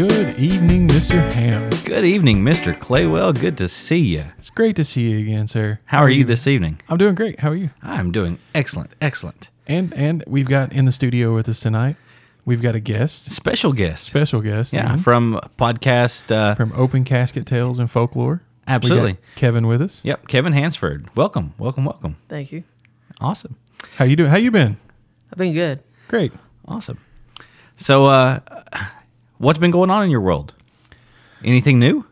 Good evening, Mr. Ham. Good evening, Mr. Claywell. Good to see you. It's great to see you again, sir. How are you this evening? I'm doing great. How are you? I'm doing excellent, excellent. And and we've got in the studio with us tonight. We've got a guest, Special guest. special guest, yeah, even, from podcast. Uh, from Open Casket Tales and Folklore. We got Absolutely. Kevin with us. yep, Kevin Hansford. Welcome, welcome, welcome. Thank you. Awesome, How you doing? How you been? I've been good. Great. awesome. So, uh, what's been going on in your world? Anything new?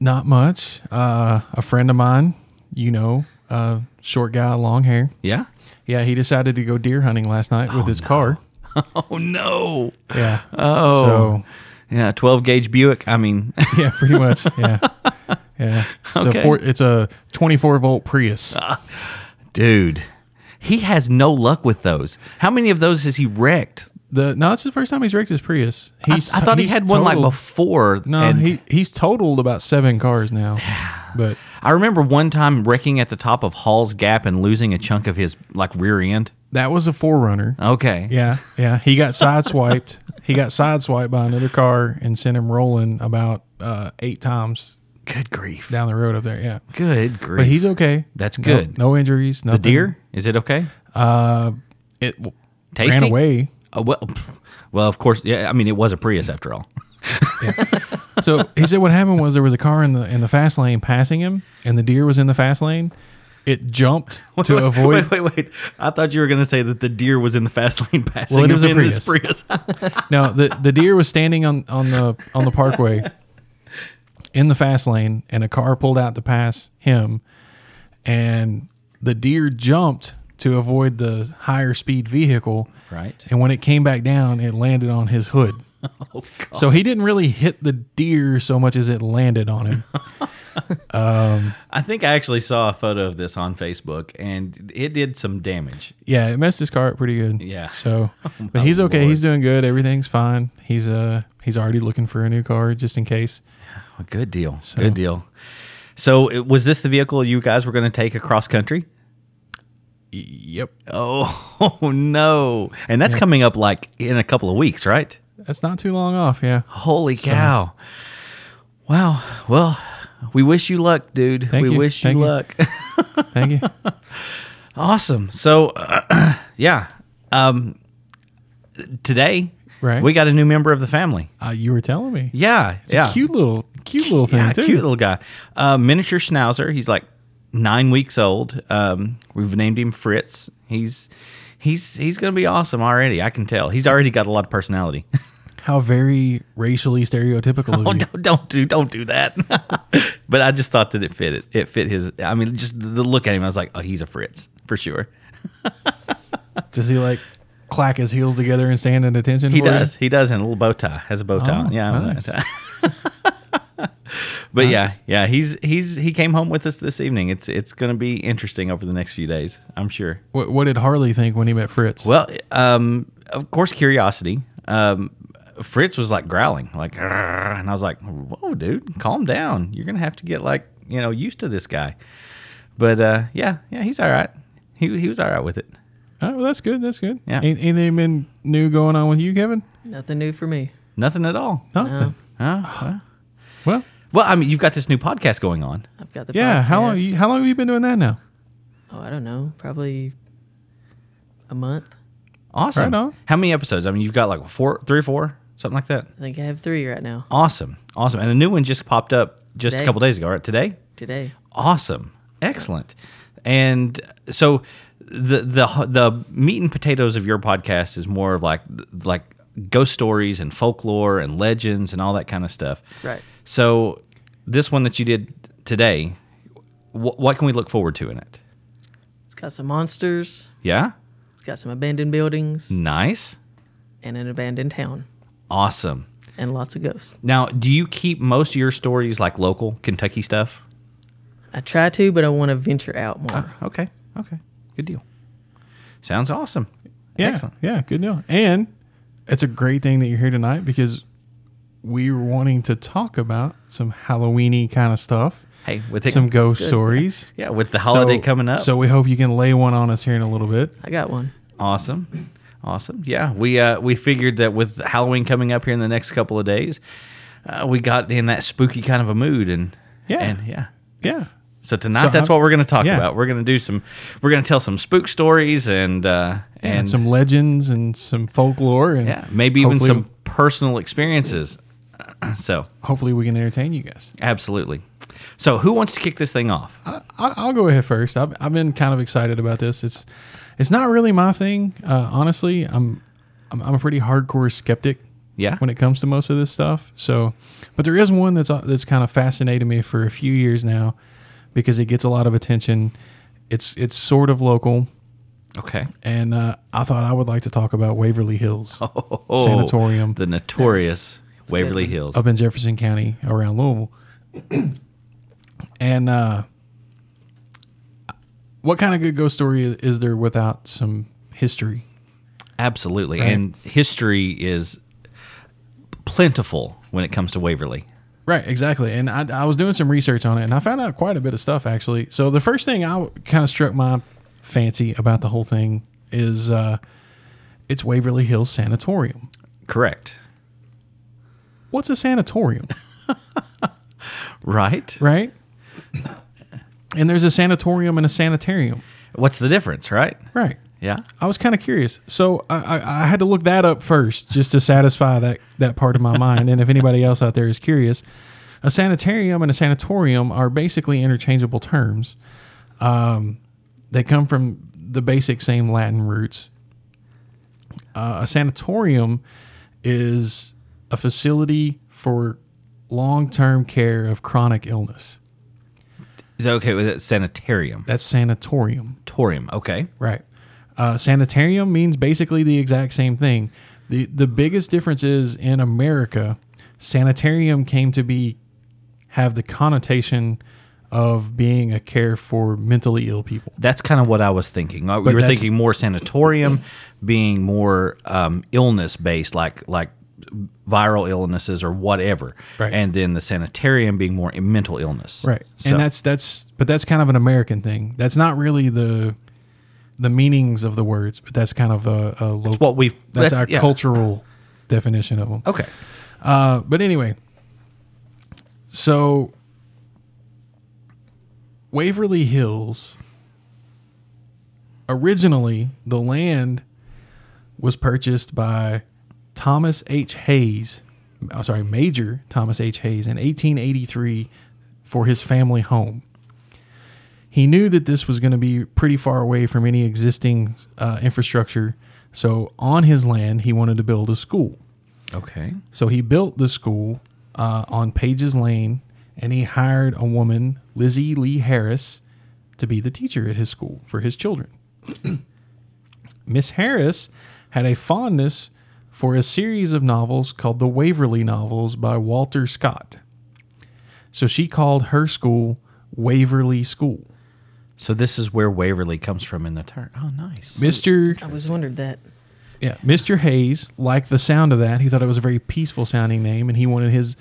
Not much. Uh, a friend of mine, you know, uh, short guy, long hair. Yeah. Yeah, he decided to go deer hunting last night with his car. Oh no. Yeah. Oh. So Yeah, 12 gauge Buick. I mean, yeah, pretty much. Yeah. Yeah. So Okay. for, it's a 24 volt Prius. dude, he has no luck with those. How many of those has he wrecked? The no, it's the first time he's wrecked his Prius. I, He's, I thought he he's had one like before. No, he he's totaled about seven cars now. But I remember one time wrecking at the top of Hall's Gap and losing a chunk of his like rear end. that was a 4Runner. Okay. Yeah, yeah. He got sideswiped. he got sideswiped by another car and sent him rolling about uh, eight times Good grief. down the road up there. Yeah, Good grief. but he's okay. That's good. No, injuries. the deer? Is it okay? Uh, it Tasty? ran away. Oh, well, well, of course. Yeah. I mean, it was a Prius after all. So he said what happened was there was a car in the in the fast lane passing him, and the deer was in the fast lane. It jumped to avoid. Wait, wait, wait. I thought you were going to say that the deer was in the fast lane passing Well, it him a Prius. Prius. No, the the deer was standing on on the on the parkway in the fast lane, and a car pulled out to pass him, and the deer jumped to avoid the higher speed vehicle. Right. And when it came back down, it landed on his hood. Oh, So he didn't really hit the deer so much as it landed on him. I think I actually saw a photo of this on Facebook, and it did some damage. Yeah, it messed his car up pretty good. Yeah. So, but he's okay. Lord. He's doing good. Everything's fine. He's uh he's already looking for a new car just in case. A good deal. Good deal. So, was this the vehicle you guys were going to take across country? Yep. Oh, no! And that's coming up like in a couple of weeks, right? That's not too long off. Yeah. Holy cow! Wow. Well, we wish you luck, dude. Thank we you. wish Thank you you. luck. Thank you. awesome. So, yeah. Um, today, Right. we got a new member of the family. Uh, you were telling me. Yeah, It's yeah. a cute little, cute little thing yeah, too. cute little guy. Uh, miniature schnauzer. He's like nine weeks old. Um, we've named him Fritz. He's he's he's gonna be awesome already. I can tell. He's already got a lot of personality. How very racially stereotypical of oh, you. don't, don't do don't do that. but I just thought that it fit it. It fit his. I mean, just the look at him. I was like, oh, he's a Fritz for sure. Does he like clack his heels together and stand in attention? He for you? does. He does, and a little bow tie. Has a bow tie. Oh, yeah. nice. But yeah, yeah. He's he's he came home with us this evening. It's it's going to be interesting over the next few days. I'm sure. What, what did Harley think when he met Fritz? Well, um, of course, curiosity. Um, Fritz was like growling, like, and I was like, "Whoa, dude, calm down. You're gonna have to get like, you know, used to this guy." But uh, yeah, yeah, he's all right. He he was all right with it. oh, well, that's good. That's good. Yeah. Any- Anything been new going on with you, Kevin? Nothing new for me. Nothing at all. Nothing. Huh? Well, Well, well, I mean, you've got this new podcast going on. I've got the yeah. How long? podcast. You, how long have you been doing that now? Oh, I don't know. Probably a month. Awesome. Right on. How many episodes? I mean, you've got like four, three or four, something like that. I think I have three right now. Awesome, awesome. And a new one just popped up just a couple days ago, right? Today. Today. Awesome, excellent. And so the the the meat and potatoes of your podcast is more of like like ghost stories and folklore and legends and all that kind of stuff. Right. So this one that you did today, wh- what can we look forward to in it? It's got some monsters. Yeah, It's got some abandoned buildings nice, and an abandoned town awesome. and lots of ghosts. Now, do you keep most of your stories like local Kentucky stuff? I try to, but I want to venture out more. Oh, okay, okay, good deal. Sounds awesome. Yeah, Excellent. yeah, good deal. And it's a great thing that you're here tonight because we were wanting to talk about some Halloweeny kind of stuff, Hey, with it, some ghost stories. yeah, with the holiday So- coming up, So we hope you can lay one on us here in a little bit. I got one. awesome. Awesome. Yeah, we uh, we figured that with Halloween coming up here in the next couple of days, uh, we got in that spooky kind of a mood, and Yeah. and yeah. Yeah. So tonight, So that's how- what we're going to talk yeah. about. We're going to do some, we're going to tell some spook stories and uh, And, and some legends and some folklore and yeah, maybe even some personal experiences. so Hopefully, we can entertain you guys. absolutely. So who wants to kick this thing off? I, I'll go ahead first. I've, I've been kind of excited about this. It's it's not really my thing, uh, honestly. I'm, I'm I'm a pretty hardcore skeptic Yeah. when it comes to most of this stuff. So, but there is one that's uh, that's kind of fascinated me for a few years now because it gets a lot of attention. It's it's sort of local, Okay. and uh, I thought I would like to talk about Waverly Hills Oh, Sanatorium the notorious Waverly Hills. up in Jefferson County around Louisville. and uh, what kind of good ghost story is- is there without some history? Absolutely. Right. And history is plentiful when it comes to Waverly. Right, exactly. And I, I was doing some research on it, and I found out quite a bit of stuff actually. So the first thing I kind of struck my fancy about the whole thing is uh, it's Waverly Hills Sanatorium. Correct. What's a sanatorium, Right? right? And there's a sanatorium and a sanitarium, What's the difference, right? right? Yeah. I was kind of curious, so I, I, I had to look that up first just to satisfy that that part of my mind. And if anybody else out there is curious, a sanitarium and a sanatorium are basically interchangeable terms. Um, they come from the basic same Latin roots. Uh, a sanatorium is a facility for long-term care of chronic illness. Is that okay with it? Sanitarium. That's sanatorium. Torium. Okay. Right. Uh, sanitarium means basically the exact same thing. the The biggest difference is in America, sanitarium came to be have the connotation of being a care for mentally ill people. That's kind of what I was thinking. Uh, We But were thinking more sanatorium, being more um, illness based, like like viral illnesses or whatever, Right. and then the sanitarium being more mental illness, Right. So, And that's that's but that's kind of an American thing. That's not really the the meanings of the words, but that's kind of a, a local. what we've that's, our yeah. cultural definition of them. Okay, Uh, but anyway, so Waverly Hills, originally the land was purchased by Thomas H. Hays, oh, sorry, Major Thomas H. Hays in 1883 for his family home. He knew that this was going to be pretty far away from any existing uh, infrastructure, so on his land he wanted to build a school. okay, So he built the school uh, on Pages Lane, and he hired a woman, Lizzie Lee Harris, to be the teacher at his school for his children. Miss Harris had a fondness for a series of novels called the Waverly Novels by Walter Scott. So she called her school Waverly School. so this is where Waverly comes from in the term. Oh, nice. Mr. I was wondered that. Yeah, Mr. Hays liked the sound of that. He thought it was a very peaceful sounding name, and he wanted his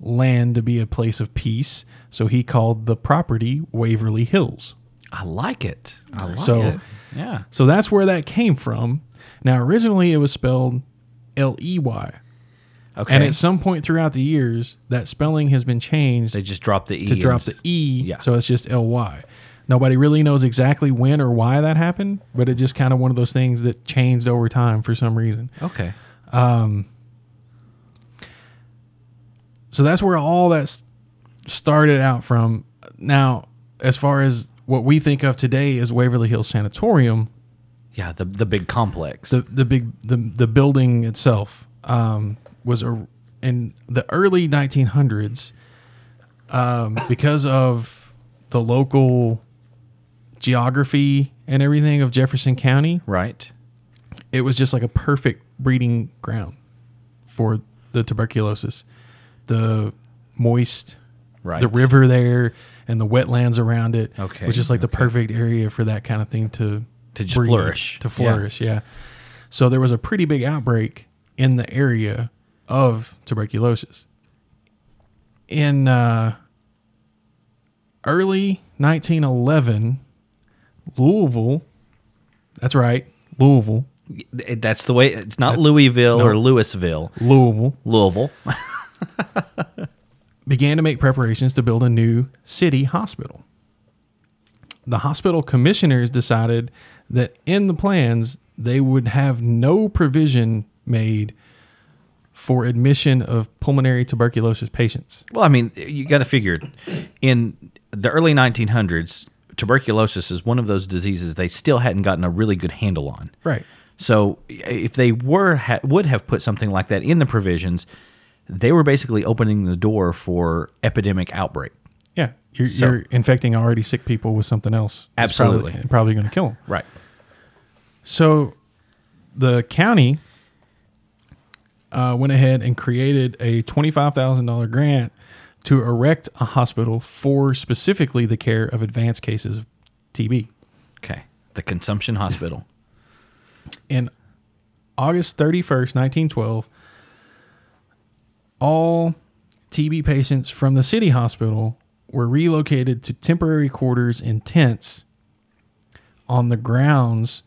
land to be a place of peace. So he called the property Waverly Hills. I like it. I like So- it. Yeah. So that's where that came from. Now, originally it was spelled L E Y, Okay. and at some point throughout the years, that spelling has been changed they just dropped the e to drop the E, Yeah. so it's just L Y. Nobody really knows exactly when or why that happened, but it just kind of one of those things that changed over time for some reason. Okay. Um, so that's where all that started out from. Now, as far as what we think of today as Waverly Hills Sanatorium, Yeah. The the big complex. the the big the the building itself um, was a in the early 1900s um, because of the local geography and everything of Jefferson County. right. It was just like a perfect breeding ground for the tuberculosis. The moist Right. the river there and the wetlands around it Okay, was just like the perfect area for that kind of thing to To just flourish. to flourish yeah. so there was a pretty big outbreak in the area of tuberculosis in uh, early 1911 louisville that's right louisville That's the way. It's not Louisville no, or Louisville, Louisville Louisville. began to make preparations to build a new city hospital. The hospital commissioners decided that in the plans, they would have no provision made for admission of pulmonary tuberculosis patients. Well, I mean, you got to figure in the early 1900s, tuberculosis is one of those diseases they still hadn't gotten a really good handle on. Right. So if they were ha- would have put something like that in the provisions, they were basically opening the door for epidemic outbreak. Yeah. You're, So- you're infecting already sick people with something else. Absolutely, probably- Probably, going to kill them. Right. So the county uh, went ahead and created a $25,000 grant to erect a hospital for specifically the care of advanced cases of TB. Okay. The consumption hospital. In August 31st, 1912, all TB patients from the city hospital were relocated to temporary quarters in tents on the grounds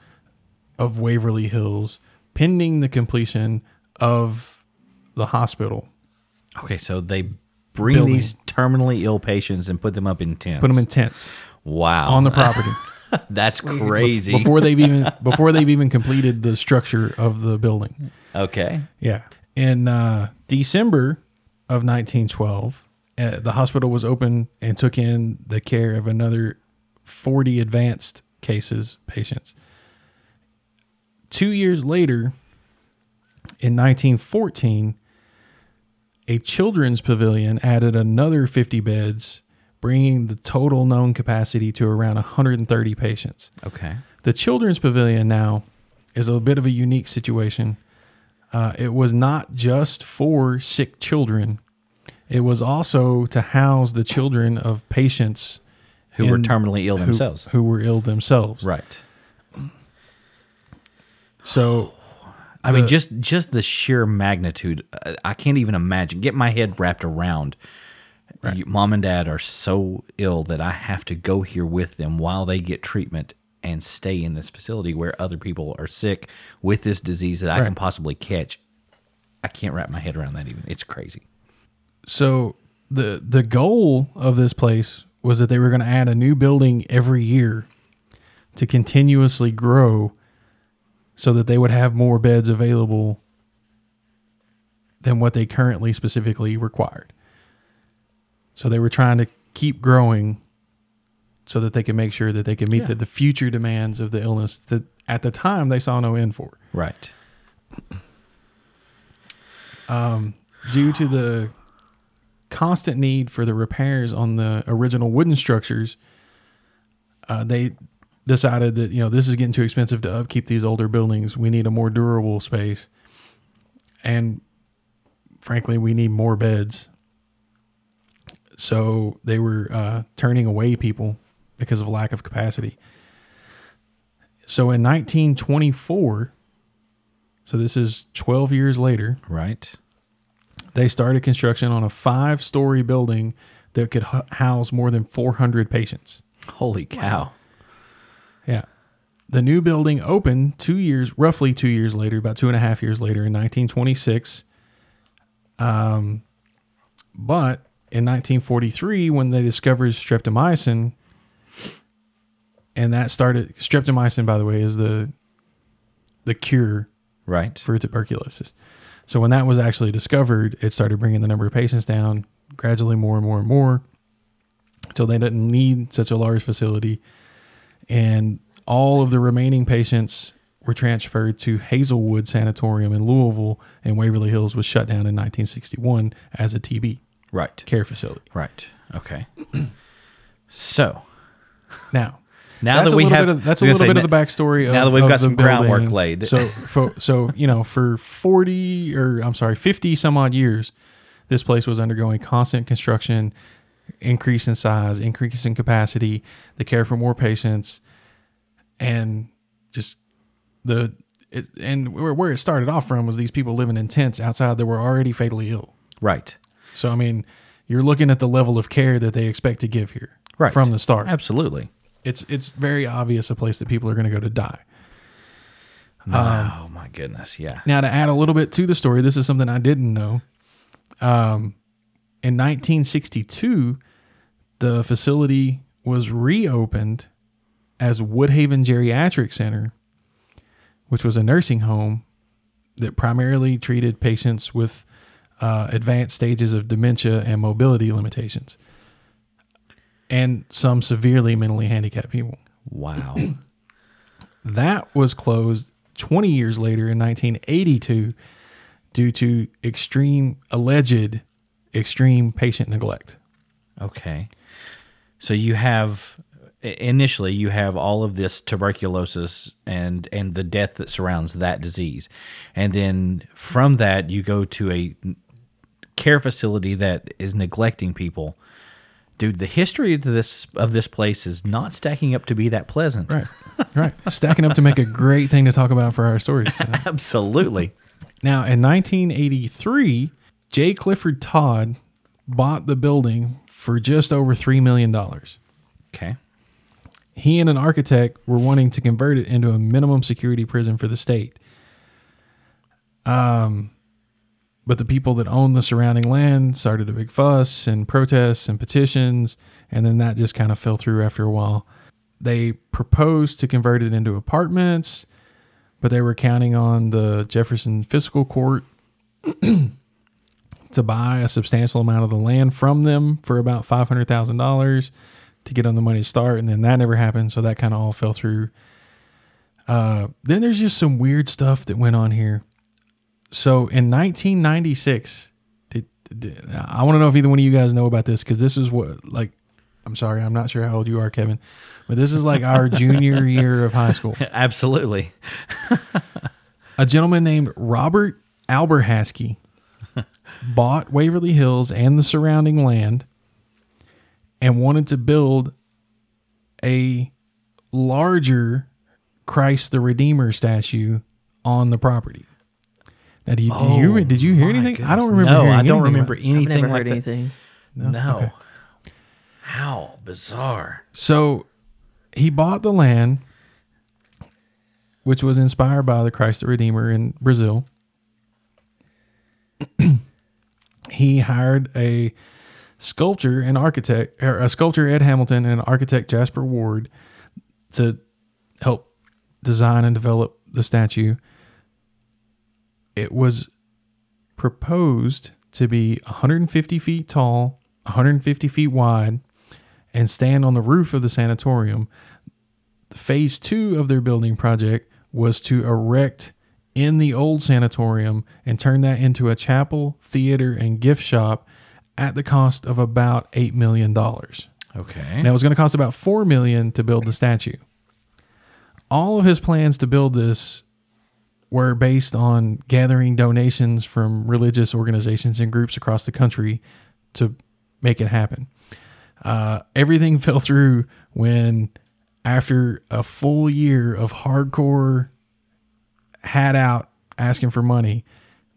of Waverly Hills, pending the completion of the hospital. Okay, so they bring Building. these terminally ill patients and put them up in tents. Put them in tents wow on the property That's crazy. before they've even before they've even completed the structure of the building. okay. Yeah. In uh, December of 1912, uh, the hospital was open and took in the care of another 40 advanced cases patients. Two years later, in 1914, a children's pavilion added another 50 beds, bringing the total known capacity to around 130 patients. Okay. The children's pavilion now is a bit of a unique situation. Uh, it was not just for sick children; it was also to house the children of patients Who were terminally ill who- themselves. who were ill themselves. Right. So, I mean, The- just just the sheer magnitude. I can't even imagine. Get my head wrapped around. You- Mom and dad are so ill that I have to go here with them while they get treatment and stay in this facility where other people are sick with this disease that I can possibly catch. I can't wrap my head around that even. It's crazy. so the the goal of this place was that they were going to add a new building every year to continuously grow, so that they would have more beds available than what they currently specifically required. So they were trying to keep growing so that they could make sure that they could meet Yeah. the, the future demands of the illness that at the time they saw no end for. Right. Due to the constant need for the repairs on the original wooden structures, uh, they decided that you know this is getting too expensive to upkeep these older buildings. We need a more durable space, and frankly, we need more beds. So they were uh, turning away people because of lack of capacity. So in 1924, so this is 12 years later, Right. they started construction on a five story building that could house more than 400 patients. Holy cow. Yeah. The new building opened two years, roughly two years later, about two and a half years later in 1926. Um, but in 1943, when they discovered streptomycin, and that started, streptomycin, by the way, is the the cure Right. for tuberculosis. So when that was actually discovered, it started bringing the number of patients down gradually more and more and more until they didn't need such a large facility. And all of the remaining patients were transferred to Hazelwood Sanatorium in Louisville, and Waverly Hills was shut down in 1961 as a TB Right. care facility. Right. Okay. so Now, now that we have, of, that's a little gonna bit of the backstory. Of, now that we've got some groundwork laid. So, for, so you know, for forty or I'm sorry, fifty some odd years, this place was undergoing constant construction, increase in size, increase in capacity, the care for more patients, and just the it, and where, where it started off from was these people living in tents outside that were already fatally ill. Right. So I mean, you're looking at the level of care that they expect to give here Right. from the start Absolutely. it's it's very obvious a place that people are going to go to die. oh my goodness, yeah. Now, to add a little bit to the story, this is something I didn't know. Um, in 1962, the facility was reopened as Woodhaven Geriatric Center, which was a nursing home that primarily treated patients with uh, advanced stages of dementia and mobility limitations, and some severely mentally handicapped people. Wow. That was closed 20 years later in 1982 due to extreme, alleged extreme patient neglect. Okay. So you have initially you have all of this tuberculosis and and the death that surrounds that disease. And then from that you go to a care facility that is neglecting people. Dude, the history of this of this place is not stacking up to be that pleasant. Right. right. Stacking up to make a great thing to talk about for our stories. tonight. Absolutely. Now, in 1983, J. Clifford Todd bought the building for just over $3 million. Okay. He and an architect were wanting to convert it into a minimum security prison for the state. Um, but the people that owned the surrounding land started a big fuss and protests and petitions, and then that just kind of fell through after a while. They proposed to convert it into apartments, but they were counting on the Jefferson Fiscal Court to buy a substantial amount of the land from them for about five hundred thousand dollars to get on the money to start, and then that never happened, so that kind of all fell through. Uh, then there's just some weird stuff that went on here. So in 1996, did, did, I want to know if either one of you guys know about this because this is what like. I'm sorry, I'm not sure how old you are, Kevin, but this is like our junior year of high school. Absolutely. A gentleman named Robert Alberhasky bought Waverly Hills and the surrounding land and wanted to build a larger Christ the Redeemer statue on the property. Now, do you, do you oh did you hear Oh, my anything? I don't remember. No, hearing I don't anything remember about- anything I've never like heard that. anything. No. Okay. How bizarre. So he bought the land, which was inspired by the Christ the Redeemer in Brazil. he hired a sculptor and architect, or a sculptor Ed Hamilton and architect Jasper Ward to help design and develop the statue. It was proposed to be 150 feet tall, 150 feet wide, and stand on the roof of the sanatorium. Phase two of their building project was to erect in the old sanatorium and turn that into a chapel, theater, and gift shop at the cost of about $8 million. Okay. Now it was going to cost about four million to build the statue. All of his plans to build this were based on gathering donations from religious organizations and groups across the country to make it happen. Uh, everything fell through when, after a full year of hardcore hat out asking for money,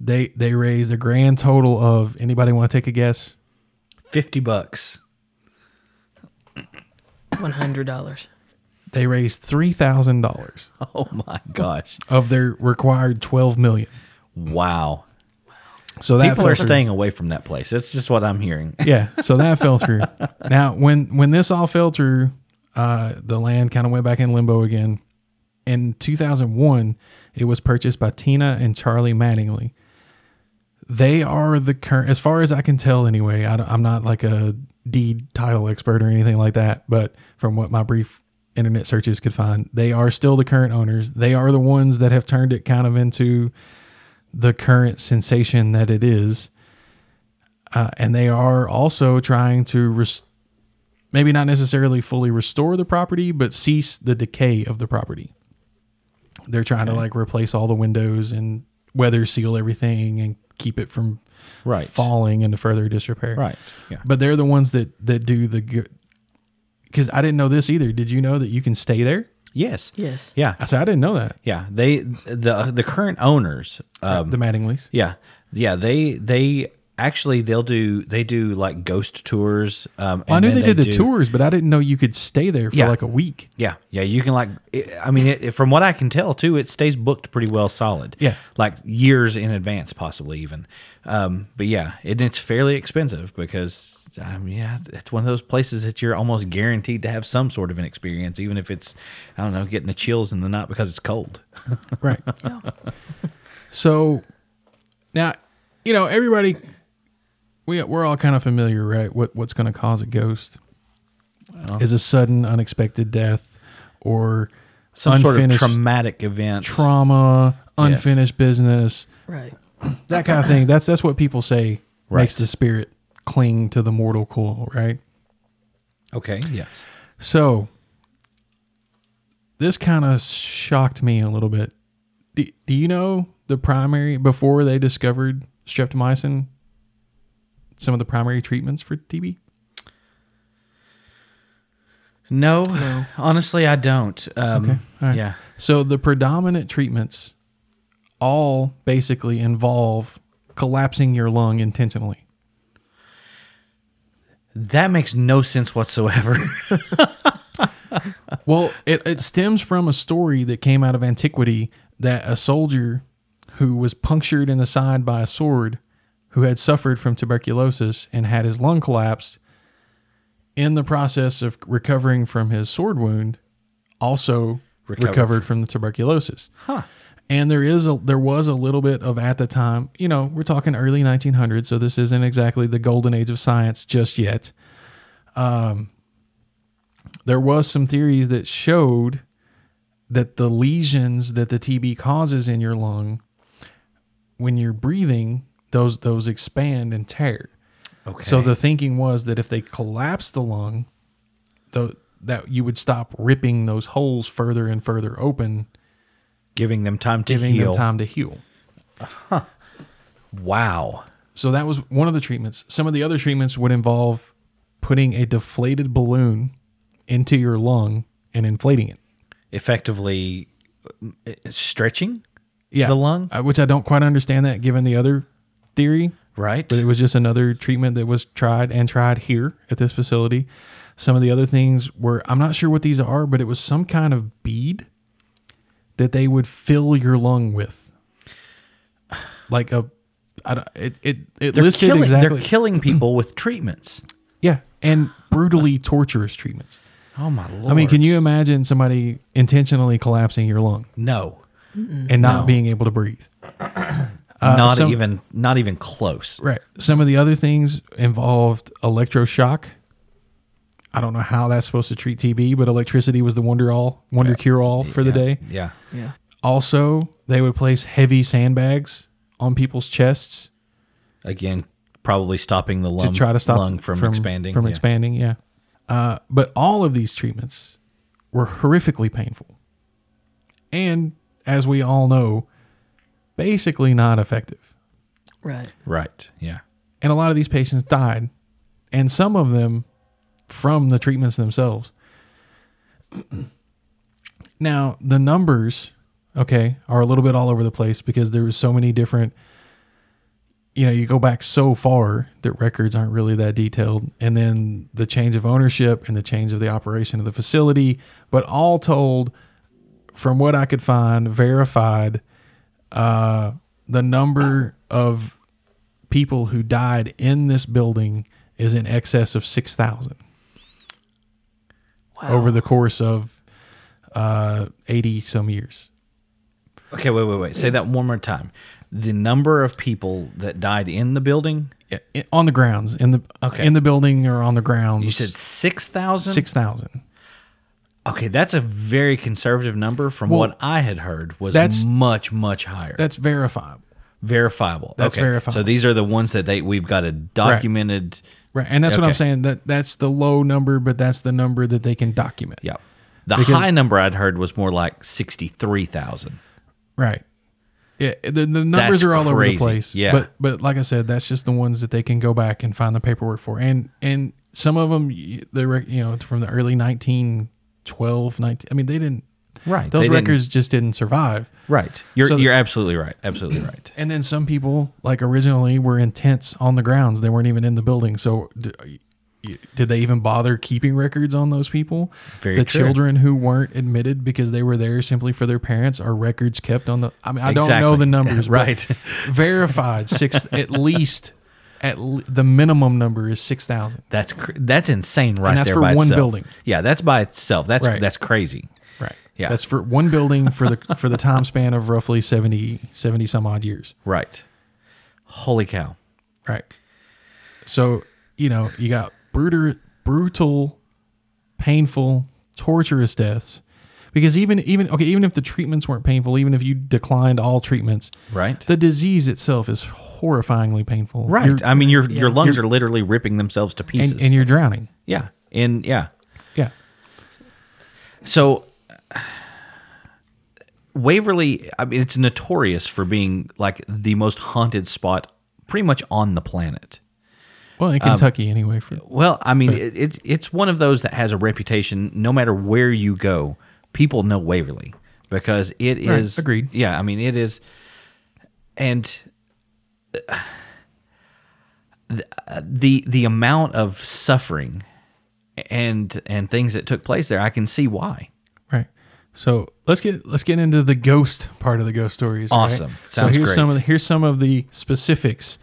they they raised a grand total of anybody want to take a guess? 50 bucks. One hundred dollars. They raised three thousand dollars. Oh my gosh. of their required 12 million. Wow. So that People fell are through. staying away from that place. That's just what I'm hearing. Yeah, so that fell through. Now, when when this all fell through, uh, the land kind of went back in limbo again. In 2001, it was purchased by Tina and Charlie Mattingly. They are the current, as far as I can tell, anyway. I I'm not like a deed title expert or anything like that, but from what my brief internet searches could find, they are still the current owners. They are the ones that have turned it kind of into the current sensation that it is. Uh, and they are also trying to res- maybe not necessarily fully restore the property, but cease the decay of the property. They're trying to like replace all the windows and weather seal everything and keep it from Right. falling into further disrepair. Right. Yeah. But they're the ones that that do the good. Because I didn't know this either. Did you know that you can stay there? Yes. Yes. Yeah. I said I didn't know that. Yeah. They the the current owners um the Mattingleys. yeah. Yeah, they they actually they'll do they do like ghost tours. Um, Well, I knew then they did the do- tours, but I didn't know you could stay there for Yeah. like a week. Yeah, yeah, you can like. it- I mean, it, from what I can tell, too, it stays booked pretty well, solid. Yeah. like years in advance, possibly even. Um, but yeah, it, it's fairly expensive because I mean, yeah, it's one of those places that you're almost guaranteed to have some sort of an experience, even if it's I don't know, getting the chills in the night because it's cold. Right. so now, you know, everybody, we, we're all kind of familiar, right? What, what's going to cause a ghost is a sudden, unexpected death or Some sort of traumatic event. trauma, unfinished business, Right. that kind of thing. That's, that's what people say Right. makes the spirit cling to the mortal coil, right? okay. Yes. So this kind of shocked me a little bit. Do, do you know the primary before they discovered streptomycin? Some of the primary treatments for TB. No, honestly, I don't. Um, Okay, right. Yeah. So the predominant treatments all basically involve collapsing your lung intentionally. That makes no sense whatsoever. Well, it, it stems from a story that came out of antiquity that a soldier who was punctured in the side by a sword, who had suffered from tuberculosis and had his lung collapsed, in the process of recovering from his sword wound, also Recovered recovered, from the tuberculosis. Huh. And there is a there was a little bit of at the time, you know, we're talking early 1900s, so this isn't exactly the golden age of science just yet um, there was some theories that showed that the lesions that the TB causes in your lung, when you're breathing, those those expand and tear. Okay. So the thinking was that if they collapse the lung, the, that you would stop ripping those holes further and further open, giving them time to giving heal. them time to heal. Wow. So that was one of the treatments. Some of the other treatments would involve putting a deflated balloon into your lung and inflating it. Effectively uh, stretching, Yeah, The lung? uh, which I don't quite understand that given the other theory, right? but it was just another treatment that was tried and tried here at this facility. Some of the other things were I'm not sure what these are, but it was some kind of bead that they would fill your lung with, like a. I don't, it it it they're listed killing, exactly. They're killing people with treatments. yeah, and brutally torturous treatments. Oh my lord! I mean, can you imagine somebody intentionally collapsing your lung No, and not being able to breathe? Not some- even, not even close. Right. Some of the other things involved electroshock. I don't know how that's supposed to treat TB, but electricity was the wonder all, wonder cure all for the Yeah, day. Yeah. Yeah. Also, they would place heavy sandbags on people's chests Again, probably stopping the lung to lung, try to stop lung from, expanding. From yeah. expanding, yeah. Uh, but all of these treatments were horrifically painful, and as we all know, basically not effective. Right. Right. Yeah. and a lot of these patients died and some of them from the treatments themselves now the numbers okay are a little bit all over the place because there was so many different you know you go back so far that records aren't really that detailed and then the change of ownership and the change of the operation of the facility but all told from what i could find verified uh, the number of people who died in this building is in excess of 6,000 wow. over the course of uh, 80 some years. Okay. Wait. Wait. Wait. Say that one more time. The number of people that died in the building. Yeah, on the grounds in the Okay. in the building or on the grounds. You said six thousand. 6,000. Okay, that's a very conservative number. From Well, what I had heard, was that's- much much higher. That's verifiable. verifiable. that's okay. verifiable. So these are the ones that they we've got a documented. Right. And that's what I'm saying that that's the low number but that's the number that they can document. Yeah. The Because- high number I'd heard was more like sixty three thousand. Right. Yeah, the, the numbers That's are all over the place. Yeah. But but like I said, that's just the ones that they can go back and find the paperwork for. And and some of them they were you know from the early 1912 19 I mean they didn't Right. Those They didn't- records just didn't survive. Right. You're So you're absolutely right. Absolutely right. And then some people, like originally, were in tents on the grounds. They weren't even in the building. So, d- did they even bother keeping records on those people? Very the true. children who weren't admitted because they were there simply for their parents are records kept on the. I mean, I don't know the numbers, but Right. verified six at least. At l- the minimum number is six thousand. That's cr- that's insane right and that's there for by one itself. building. Yeah, that's by itself. That's Right. that's crazy. Right. Yeah. That's for one building for the for the time span of roughly 70, 70 some odd years. Right. Holy cow. Right. So, you know, you got brutal, brutal, painful, torturous deaths. Because even even okay, even if the treatments weren't painful, even if you declined all treatments, Right. the disease itself is horrifyingly painful. right. You're- I mean, your your lungs You're- are literally ripping themselves to pieces. and, and you're drowning. yeah. And yeah. Yeah. So Waverly, I mean, it's notorious for being like the most haunted spot pretty much on the planet. Well, Um, in Kentucky anyway. For, Well, I mean, it, it's it's one of those that has a reputation. No matter where you go, people know Waverly because it Right, is agreed. Yeah, I mean, it is, and uh, the the, the amount of suffering and and things that took place there, I can see why. Right. So let's get let's get into the ghost part of the ghost stories. right? Awesome. so Sounds here's some of the, here's some of the specifics.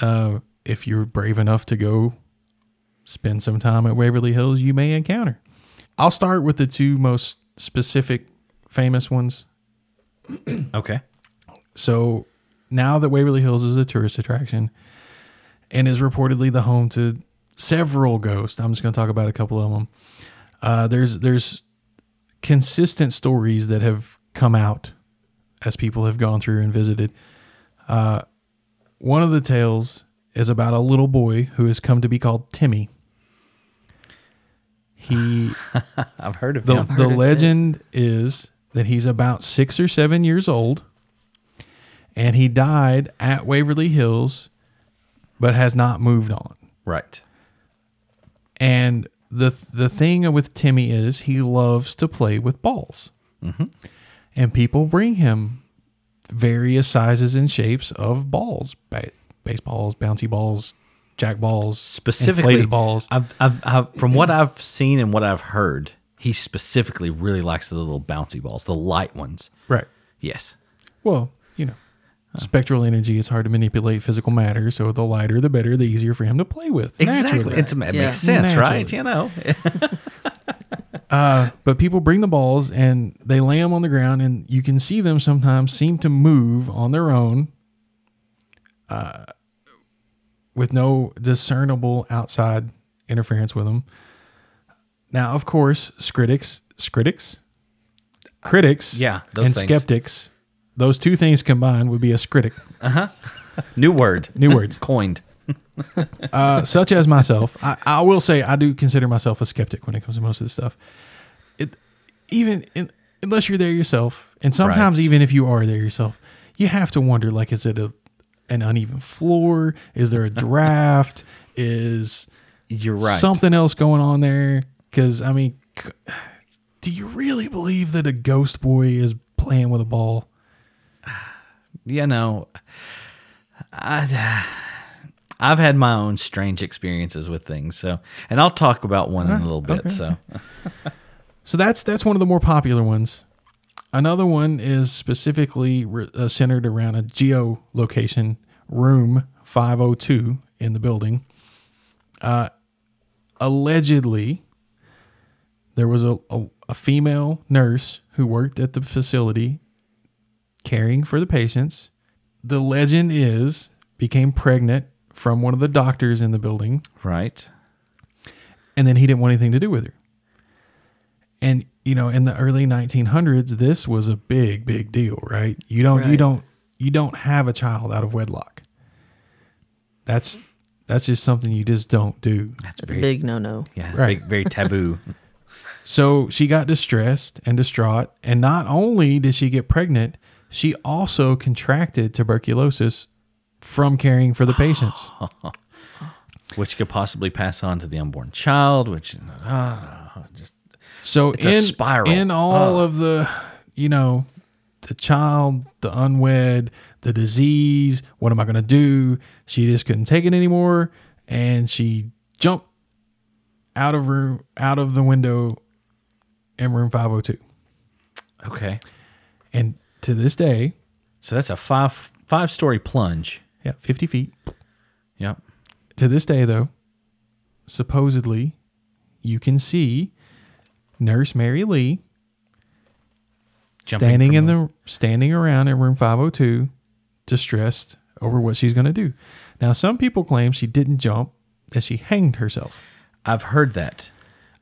Uh, if you're brave enough to go spend some time at Waverly Hills, you may encounter. I'll start with the two most specific, famous ones. Okay. So now that Waverly Hills is a tourist attraction and is reportedly the home to several ghosts, I'm just going to talk about a couple of them. Uh, there's there's consistent stories that have come out as people have gone through and visited. Uh, one of the tales is about a little boy who has come to be called Timmy. He I've heard of the, him. the of legend is that he's about six or seven years old and he died at Waverly Hills but has not moved on. Right. And the the thing with Timmy is he loves to play with balls. Mm-hmm. And people bring him various sizes and shapes of balls, ba- baseballs, bouncy balls, jack balls, Specifically, inflated balls. I've, I've, I've, from what I've seen and what I've heard, he specifically really likes the little bouncy balls, the light ones. Right. Yes. Well, you know, spectral energy is hard to manipulate physical matter, so the lighter, the better, the easier for him to play with. Exactly. Naturally. It's, it Yeah. makes sense, right? Naturally. You know. but people bring the balls and they lay them on the ground, and you can see them sometimes seem to move on their own, uh, with no discernible outside interference with them. Now, of course, critics, critics, critics, Yeah, those and things. skeptics. Those two things combined would be a critic. Uh huh. New word. New words. Coined. uh, such as myself, I, I will say I do consider myself a skeptic when it comes to most of this stuff. It even in, unless you're there yourself, and sometimes Right. even if you are there yourself, you have to wonder like, is it a an uneven floor? Is there a draft? is You're right. something else going on there? Because I mean, do you really believe that a ghost boy is playing with a ball? you know, I, I've had my own strange experiences with things. So, and I'll talk about one in a ah, little bit. okay. So, So that's that's one of the more popular ones. Another one is specifically re- uh, centered around a geolocation, room 502 in the building. Uh, allegedly, there was a, a, a female nurse who worked at the facility caring for the patients. The legend is became pregnant from one of the doctors in the building right. and then he didn't want anything to do with her. And you know, in the early 1900s, this was a big, big deal, right? You don't, you don't, you don't have a child out of wedlock. That's that's just something you just don't do. That's That's a big no no. yeah, Right. big, very taboo. So she got distressed and distraught, and not only did she get pregnant, she also contracted tuberculosis from caring for the patients. which could possibly pass on to the unborn child, which ah, just So It's a in spiral. in all of the, you know, the child, the unwed, the disease. What am I going to do? She just couldn't take it anymore, and she jumped out of room out of the window in room five hundred two. Okay. And to this day, So that's a five five story plunge. yeah, fifty feet. Yep. To this day, though, supposedly, you can see Nurse Mary Lee Jumping standing in the standing around in room 502 distressed over what she's going to do now some people claim she didn't jump that she hanged herself I've heard that.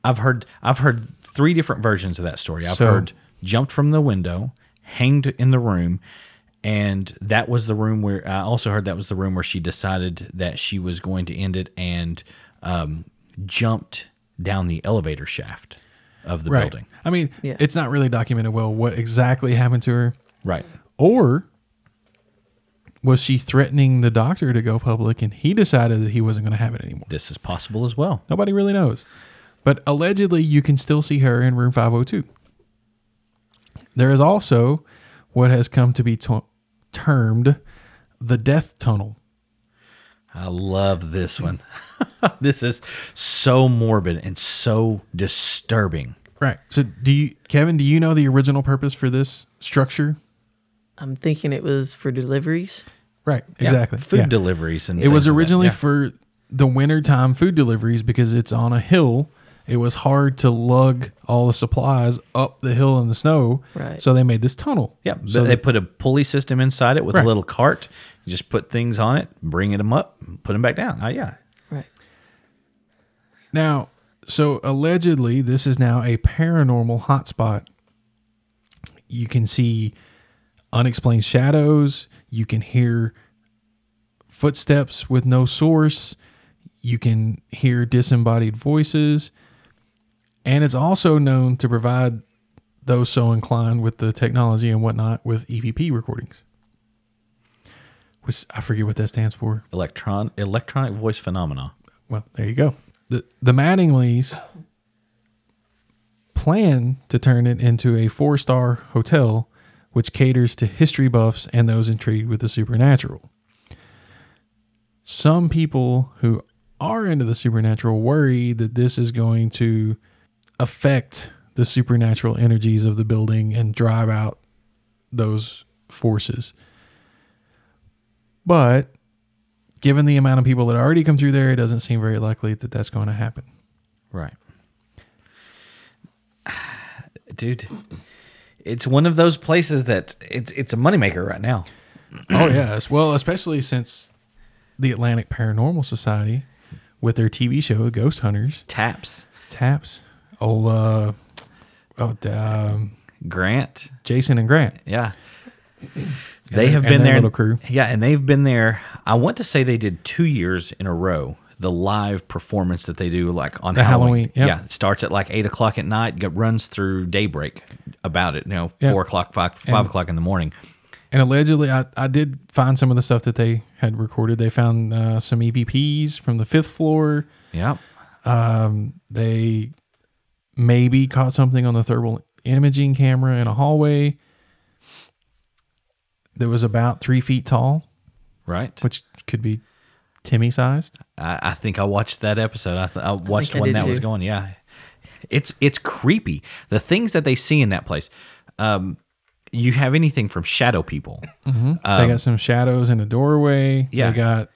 I've heard I've heard three different versions of that story. I've So- heard jumped from the window, hanged in the room, and that was the room where I also heard that was the room where she decided that she was going to end it and um, jumped down the elevator shaft of the building. i mean Yeah. it's not really documented well what exactly happened to her Right. or was she threatening the doctor to go public and he decided that he wasn't going to have it anymore This is possible as well. Nobody really knows. But allegedly, you can still see her in room 502. There is also what has come to be to- termed the death tunnel. I love this one. this is so morbid and so disturbing. Right. So, do you, Kevin, do you know the original purpose for this structure? I'm thinking it was for deliveries. Right. Yeah, Exactly. Food Yeah. deliveries and It was things like originally Yeah. for the wintertime food deliveries because it's on a hill. It was hard to lug all the supplies up the hill in the snow. Right. So they made this tunnel. Yeah, So they that- put a pulley system inside it with Right. a little cart. You just put things on it, bring them up, put them back down. Oh, yeah. Right. Now, so allegedly, this is now a paranormal hotspot. You can see unexplained shadows. You can hear footsteps with no source. You can hear disembodied voices. And it's also known to provide those so inclined with the technology and whatnot with EVP recordings. Which I forget what that stands for. Electron electronic voice phenomena. Well, there you go. The the Mattinglys plan to turn it into a four star hotel, which caters to history buffs and those intrigued with the supernatural. Some people who are into the supernatural worry that this is going to affect the supernatural energies of the building and drive out those forces. But given the amount of people that already come through there, it doesn't seem very likely that that's going to happen. Right. Dude, it's one of those places that it's it's a moneymaker right now. oh yes, well, especially since the Atlantic Paranormal Society, with their TV show Ghost Hunters, Taps. Taps, oh, uh, oh, um, Grant. Jason and Grant. Yeah. They have and been there. little crew. Yeah, and they've been there. I want to say they did two years in a row. The live performance that they do, like on The Halloween. Halloween, yep. Yeah, it starts at like eight o'clock at night, go- runs through daybreak. About it, you know, Yeah. four o'clock, five, five o'clock in the morning. And allegedly, I, I did find some of the stuff that they had recorded. They found uh, some EVPs from the fifth floor. Yeah, Um, they maybe caught something on the thermal imaging camera in a hallway that was about three feet tall, right. which could be Timmy sized. I, I think I watched that episode. I, th- I watched I when did that was going. Yeah, it's it's creepy. The things that they see in that place. Um, you have anything from shadow people. they got some shadows in a doorway. Um, yeah. They got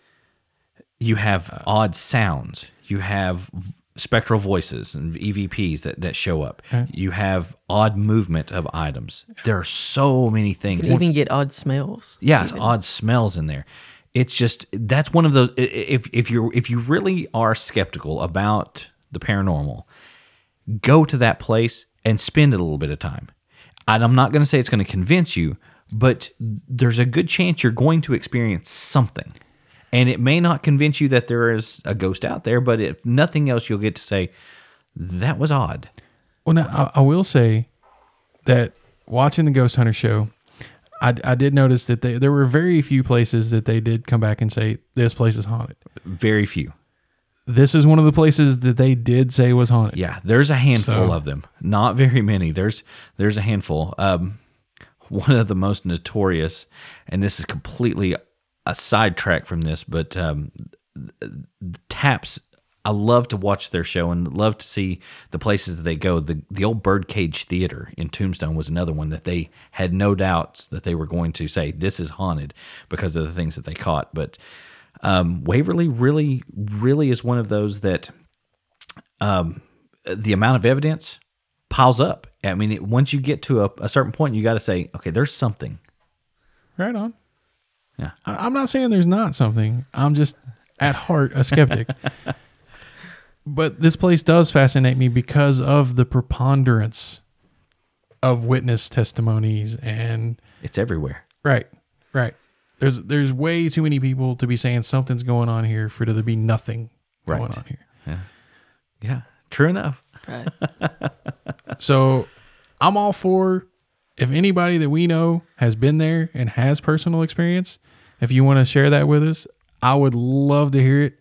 You have odd sounds. You have v- spectral voices and EVPs that, that show up. You have odd movement of items. There are so many things. You can even get odd smells. Yeah, odd smells in there. It's just that's one of those. i- i- If if you're if you really are skeptical about the paranormal, go to that place and spend a little bit of time. And I'm not going to say it's going to convince you, but there's a good chance you're going to experience something. And it may not convince you that there is a ghost out there, but if nothing else, you'll get to say that was odd. Well, now I, I will say that watching the Ghost Hunter show, I, I did notice that they, there were very few places that they did come back and say this place is haunted. Very few. this is one of the places that they did say was haunted. Yeah, there's a handful So- of them. Not very many. There's there's a handful. Um, one of the most notorious, and this is completely a sidetrack from this, but um, Taps. I love to watch their show and love to see the places that they go. The the old Birdcage Theater in Tombstone was another one that they had no doubts that they were going to say this is haunted because of the things that they caught. But um, Waverly really, really is one of those that the amount of evidence piles up. I mean, it, once you get to a, a certain point, you got to say, okay, there's something. Right on. Yeah. I, I'm not saying there's not something. I'm just at heart a skeptic. but this place does fascinate me because of the preponderance of witness testimonies and It's everywhere. right, right. There's there's way too many people to be saying something's going on here for there to be nothing going on here. Yeah, true enough. Right. So I'm all for if anybody that we know has been there and has personal experience, if you want to share that with us, I would love to hear it.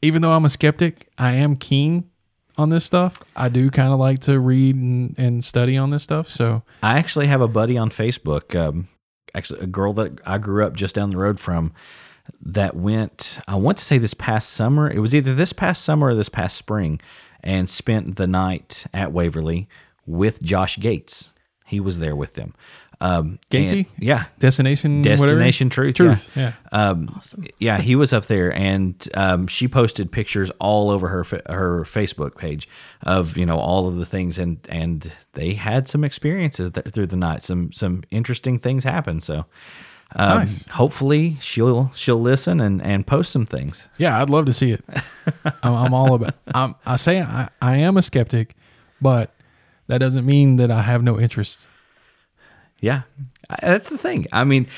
Even though I'm a skeptic, I am keen on this stuff. I do kind of like to read and, and study on this stuff. So I actually have a buddy on Facebook, um, actually a girl that I grew up just down the road from, that went. I want to say this past summer. It was either this past summer or this past spring, and spent the night at Waverly with Josh Gates. He was there with them. Um, Gatesy? and- yeah, destination, whatever? Destination Truth. truth. Yeah. Yeah. Um, Yeah, he was up there, and um, she posted pictures all over her fa- her Facebook page of you know all of the things, and and they had some experiences th- through the night. Some some interesting things happened. So. Um, Nice. Hopefully she'll she'll listen and, and post some things. Yeah, I'd love to see it. I'm, I'm all about. I'm, I say I, I am a skeptic, but that doesn't mean that I have no interest. Yeah, that's the thing. I mean,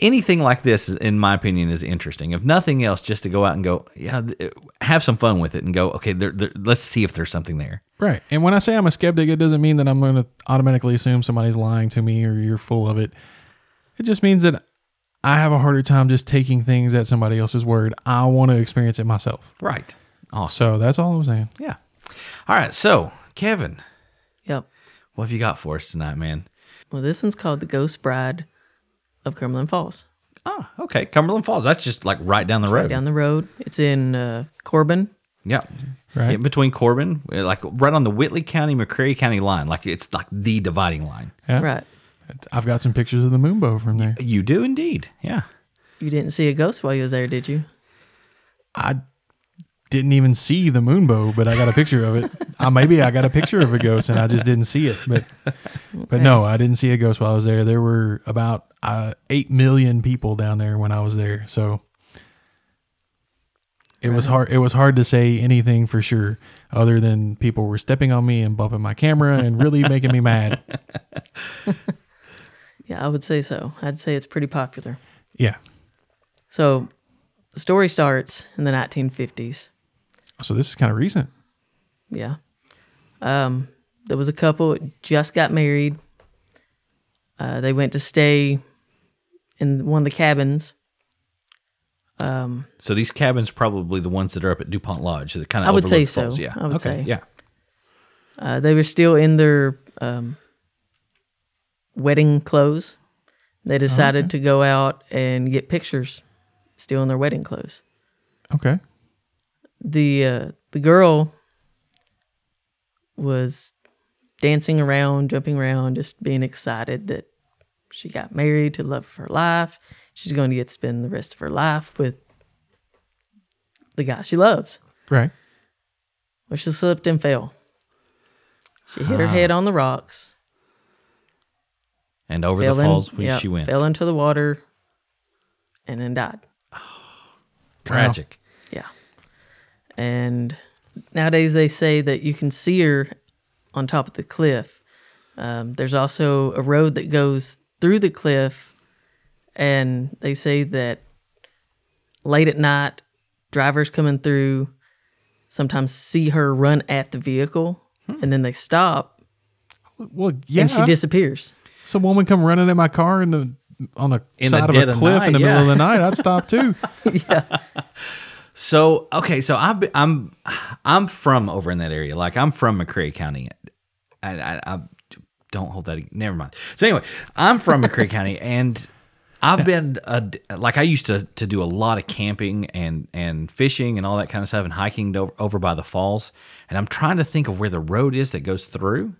anything like this, in my opinion, is interesting. If nothing else, just to go out and go, yeah, uh, have some fun with it, and go, okay, there, there, let's see if there's something there. Right. And when I say I'm a skeptic, it doesn't mean that I'm going to automatically assume somebody's lying to me or you're full of it. It just means that I have a harder time just taking things at somebody else's word. I want to experience it myself. Right. Awesome. So that's all I'm saying. Yeah. All right. So, Kevin. What have you got for us tonight, man? Well, this one's called The Ghost Bride of Cumberland Falls. Oh, okay. Cumberland Falls. That's just like right down the road. Right down the road. It's in uh, Corbin. yeah. Right. In between Corbin, uh, like right on the Whitley County, McCreary County line. Like it's like the dividing line. Yeah. Right. I've got some pictures of the moonbow from there. You do indeed. Yeah. You didn't see a ghost while you was there, did you? I didn't even see the moonbow, but I got a picture of it. Uh, maybe I got a picture of a ghost and I just didn't see it. But but no, I didn't see a ghost while I was there. There were about uh, eight million people down there when I was there, so it was hard. It was hard to say anything for sure, other than people were stepping on me and bumping my camera and really making me mad. Yeah, I would say so. I'd say it's pretty popular. Yeah. So the story starts in the 1950s. So this is kind of recent. Yeah. Um, there was a couple just got married. Uh, they went to stay in one of the cabins. Um, So these cabins probably the ones that are up at Dupont Lodge. That kind of I would say so. Yeah. I would okay. say. Yeah. Uh, they were still in their um, wedding clothes. They decided to go out and get pictures, still in their wedding clothes. Okay. the uh, the girl was dancing around, jumping around, just being excited that she got married to the love of her life. She's going to get to spend the rest of her life with the guy she loves. Right. Well, she slipped and fell. She hit her head ah. on the rocks. And over the in- falls when yep, she went. Fell into the water and then died. Tragic. Yeah. And nowadays they say that you can see her on top of the cliff. Um, there's also a road that goes through the cliff, and they say that late at night, drivers coming through sometimes see her run at the vehicle, and then they stop, Well, yeah. and she disappears. Some woman come running at my car in the on the In the side of dead a of cliff in night, the middle of the night. I'd stop too. So okay, so I've been, I'm I'm from over in that area. Like I'm from McCrae County. I, I, I don't hold that. Never mind. So anyway, I'm from McCrae County, and I've been a, like I used to to do a lot of camping and and fishing and all that kind of stuff and hiking over, over by the falls. And I'm trying to think of where the road is that goes through.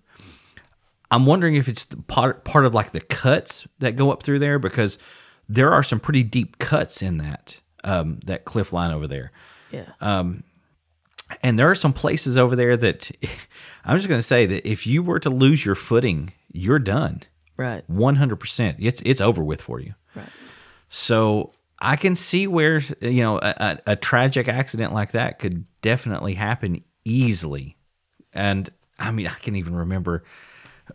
I'm wondering if it's part part of like the cuts that go up through there because there are some pretty deep cuts in that um, that cliff line over there, Yeah. and there are some places over there that I'm just going to say that if you were to lose your footing, you're done, right. 100. percent It's it's over with for you. Right. So I can see where you know a, a, a tragic accident like that could definitely happen easily, and I mean I can even remember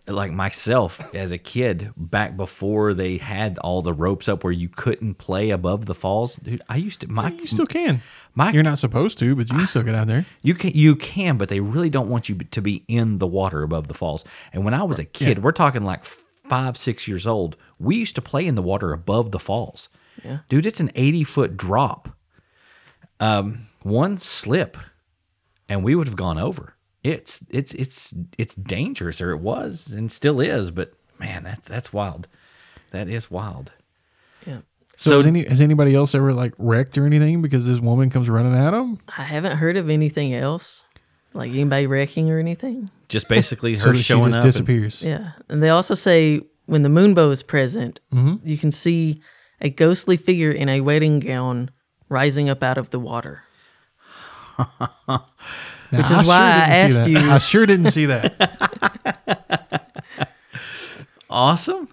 like myself as a kid back before they had all the ropes up where you couldn't play above the falls dude i used to my You still can. My- You're not supposed to, but you can still get out there. you can you can but they really don't want you to be in the water above the falls and when i was a kid we're talking like five six years old we used to play in the water above the falls Yeah. dude it's an 80 foot drop um one slip and we would have gone over it's it's it's it's dangerous or it was and still is but man that's that's wild that is wild Yeah. So, So- has, any, has anybody else ever like wrecked or anything because this woman comes running at them? I haven't heard of anything else, like anybody wrecking or anything. just basically So her that she showing just up and- disappears. Yeah. And they also say when the moonbow is present, Mm-hmm. you can see a ghostly figure in a wedding gown rising up out of the water. Now, Which is I why I didn't see asked that. you- I sure didn't see that. Awesome.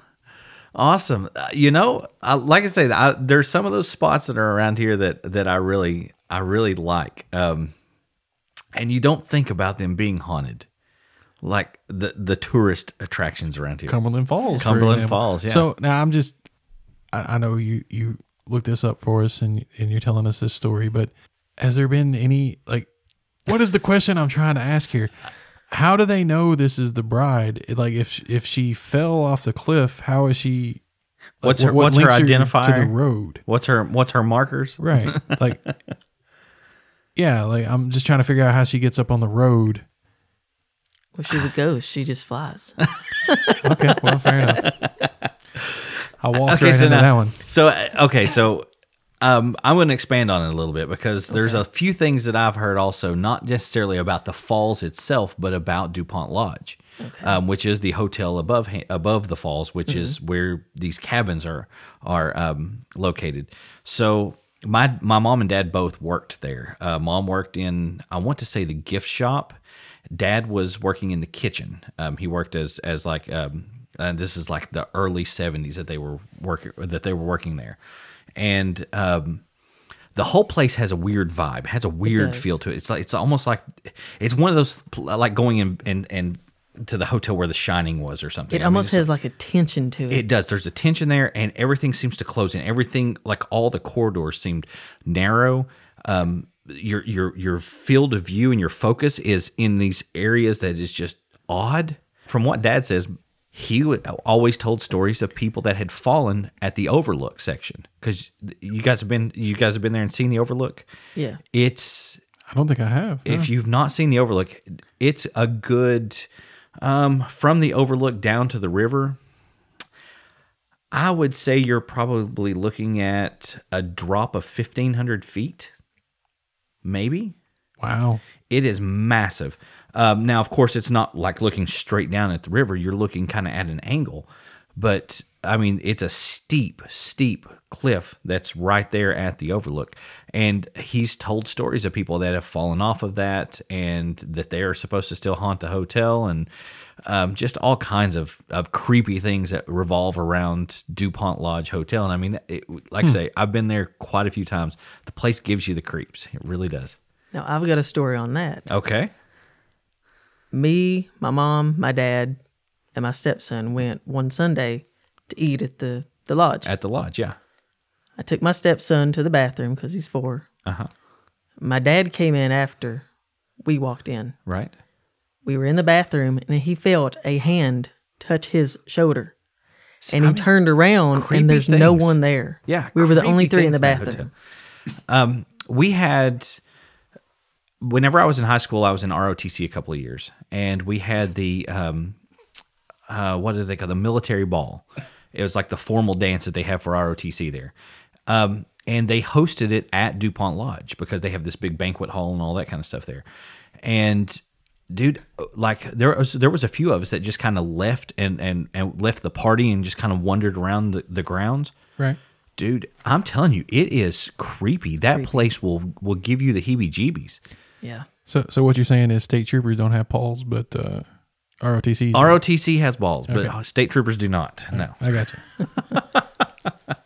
Awesome. Uh, you know, I, like I say, I, there's some of those spots that are around here that that I really I really like. Um, and you don't think about them being haunted, like the the tourist attractions around here. Cumberland Falls. Cumberland. Falls, yeah. So now I'm just, I, I know you you looked this up for us and and you're telling us this story, but has there been any like, what is the question I'm trying to ask here? How do they know this is the bride? Like if if she fell off the cliff, how is she? like, What's her- what's her links to the road? What's her What's her markers? Right. Like, yeah. Like I'm just trying to figure out how she gets up on the road. Well, she's a ghost. She just flies. Okay. Well, fair enough. I walked Okay, right so into now- that one. So uh, okay, so um, I'm going to expand on it a little bit because there's a few things that I've heard also, not necessarily about the falls itself, but about Dupont Lodge, um, which is the hotel above above the falls, which is where these cabins are are um, located. So my my mom and dad both worked there. Uh, mom worked in I want to say the gift shop. Dad was working in the kitchen. Um, he worked as as like um, and this is like the early 70s that they were working that they were working there and um, the whole place has a weird vibe has a weird feel to it it's like it's almost like it's one of those like going in and and to the hotel where the shining was or something It I almost it's has like a tension to it. it does. There's a tension there, and everything seems to close in. Everything, like all the corridors, seemed narrow. Um, your your your field of view and your focus is in these areas that is just odd. From what Dad says, he would- always told stories of people that had fallen at the Overlook section. Because you guys have been you guys have been there and seen the Overlook. yeah. It's I don't think I have. if you've not seen the overlook it's a good um from the overlook down to the river i would say you're probably looking at a drop of 1500 feet maybe Wow. it is massive. Um, now of course it's not like looking straight down at the river. You're looking kind of at an angle. But i mean it's a steep steep cliff that's right there at the overlook. And he's told stories of people that have fallen off of that and that they are supposed to still haunt the hotel and um, just all kinds of, of creepy things that revolve around dupont lodge hotel. And i mean it, like i say i've been there quite a few times. The place gives you the creeps. It really does Now I've got a story on that. okay Me, my mom, my dad, and my stepson went one Sunday to eat at the the lodge. at the lodge yeah I took my stepson to the bathroom because he's four. uh-huh My dad came in after we walked in. right We were in the bathroom and he felt a hand touch his shoulder. And I he mean, turned around and there's no one there. Yeah, We were the only three in the things bathroom. Um, we had whenever I was in high school, I was in ROTC a couple of years, and we had the um, uh, what do they call the military ball? It was like the formal dance that they have for ROTC there, um, and they hosted it at Dupont Lodge because they have this big banquet hall and all that kind of stuff there, and. Dude, like there was there was a few of us that just kind of left and, and and left the party and just kind of wandered around the, the grounds. Right. Dude, I'm telling you, it is creepy. That place will will give you the heebie-jeebies. Yeah. So so what you're saying is state troopers don't have poles, but uh, ROTC. ROTC has balls, but Okay. state troopers do not. No. I got you.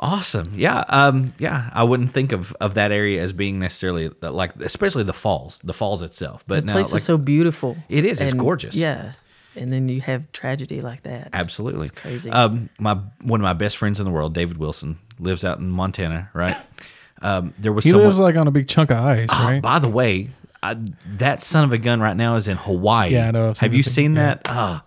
Awesome. Yeah. Um. Yeah. I wouldn't think of of that area as being necessarily the- like, especially the falls, the falls itself. But The now, place like, is so beautiful. It is, it's gorgeous. Yeah. And then you have tragedy like that. absolutely It's crazy. Um. My one of my best friends in the world, David Wilson, lives out in Montana. Right. Um. There was He someone. lives like on a big chunk of ice, right? By the way, I, that son of a gun right now is in Hawaii. Yeah, I know, Have you thing, seen yeah. that? Oh,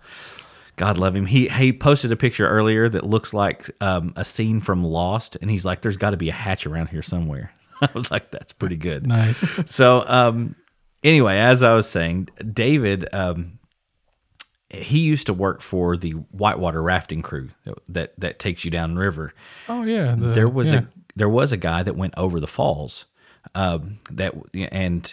God love him. He he posted a picture earlier that looks like um, a scene from Lost, and he's like, "There's got to be a hatch around here somewhere." I was like, "That's pretty good." Nice. so um, anyway, as I was saying, David, um, he used to work for the whitewater rafting crew that that, that takes you down river Oh yeah. the- there was yeah. a there was a guy that went over the falls um, that and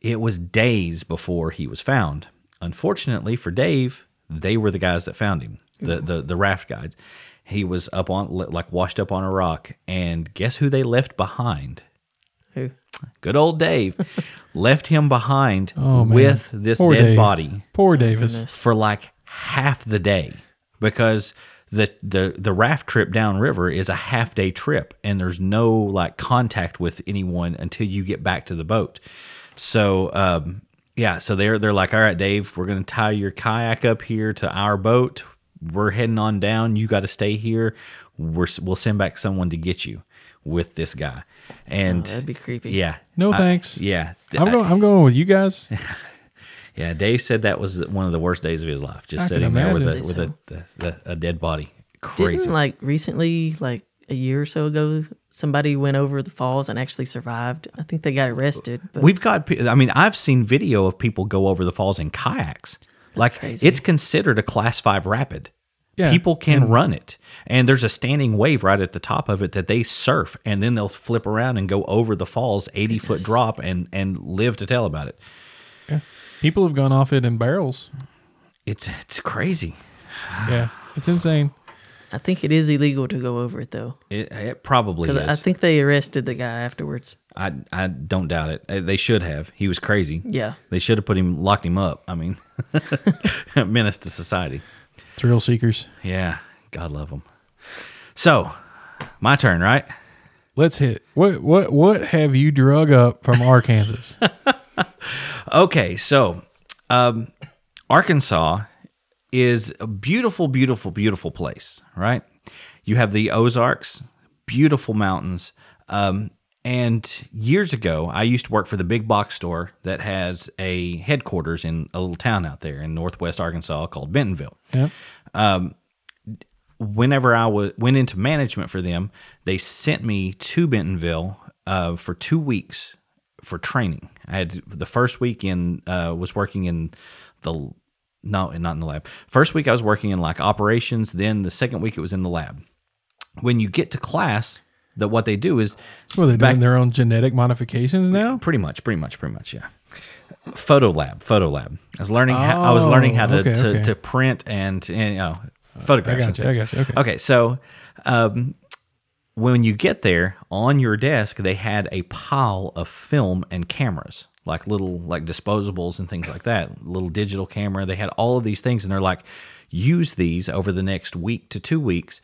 it was days before he was found. Unfortunately for dave they were the guys that found him the the, the raft guides. He was up on like washed up on a rock and guess who they left behind? Who? good old dave. Left him behind Oh, with this Poor dead Dave. body Poor Davis. for like half the day because the the the raft trip downriver is a half day trip and there's no like contact with anyone until you get back to the boat. So um yeah, so they're they're like, "All right, Dave, we're going to tie your kayak up here to our boat. We're heading on down. You got to stay here. We're we'll send back someone to get you with this guy." And Oh, that'd be creepy. yeah. No I- thanks. yeah. I'm going. I'm going with you guys. Yeah, Dave said that was one of the worst days of his life, just I sitting there with a imagine. with a, the, the, a dead body. Crazy. Didn't like recently, like a year or so ago, somebody went over the falls and actually survived. I think they got arrested. But We've got. I mean, I've seen video of people go over the falls in kayaks. like crazy. it's considered a class five rapid. Yeah, People can run it, and there's a standing wave right at the top of it that they surf, and then they'll flip around and go over the falls, eighty foot drop, and and live to tell about it. People have gone off it in barrels. It's it's crazy. Yeah, it's insane. I think it is illegal to go over it though. It, it probably is. I think they arrested the guy afterwards. I I don't doubt it. They should have. He was crazy. Yeah. They should have put him, locked him up. I mean, menace to society. Thrill seekers. Yeah, God love them. So, my turn, right? Let's hit. What what what have you drug up from Arkansas? Okay, so um, Arkansas is a beautiful, beautiful, beautiful place, right? You have the Ozarks, beautiful mountains. Um, and years ago, I used to work for the big box store that has a headquarters in a little town out there in northwest Arkansas called Bentonville. yeah. whenever I was went into management for them, they sent me to Bentonville uh, for two weeks for training. I had the first week in uh, was working in the no, not in the lab. First week I was working in like operations. Then the second week it was in the lab. When you get to class, that what they do is Well, they're Back- doing their own genetic modifications now. pretty much, pretty much, pretty much, yeah. Photo lab, photo lab. I was learning. how, I was learning how to, Oh, okay, to, okay. to print and, and you know photographs. I got you, I got you, okay. Okay, so um, when you get there on your desk, they had a pile of film and cameras, like little like disposables and things like that. Little digital camera. They had all of these things, and they're like, use these over the next week to two weeks,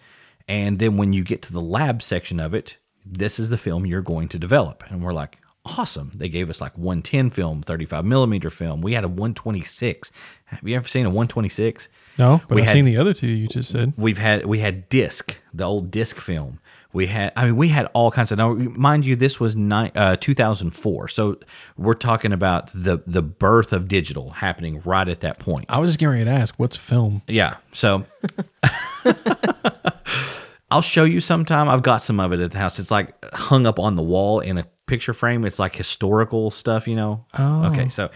and then when you get to the lab section of it, this is the film you're going to develop. And we're like, awesome. They gave us like 110 film, 35 millimeter film. We had a 126. Have you ever seen a 126? No, but We I've had- seen the other two you just said. We've had we had disc, the old disc film. We had, I mean, we had all kinds of. Now, mind you, this was ni- uh, 2004, so we're talking about the the birth of digital happening right at that point. I was just getting ready to ask, what's film? Yeah. So I'll show you sometime. I've got some of it at the house. It's like hung up on the wall in a picture frame. It's like historical stuff, you know. Oh. Okay, so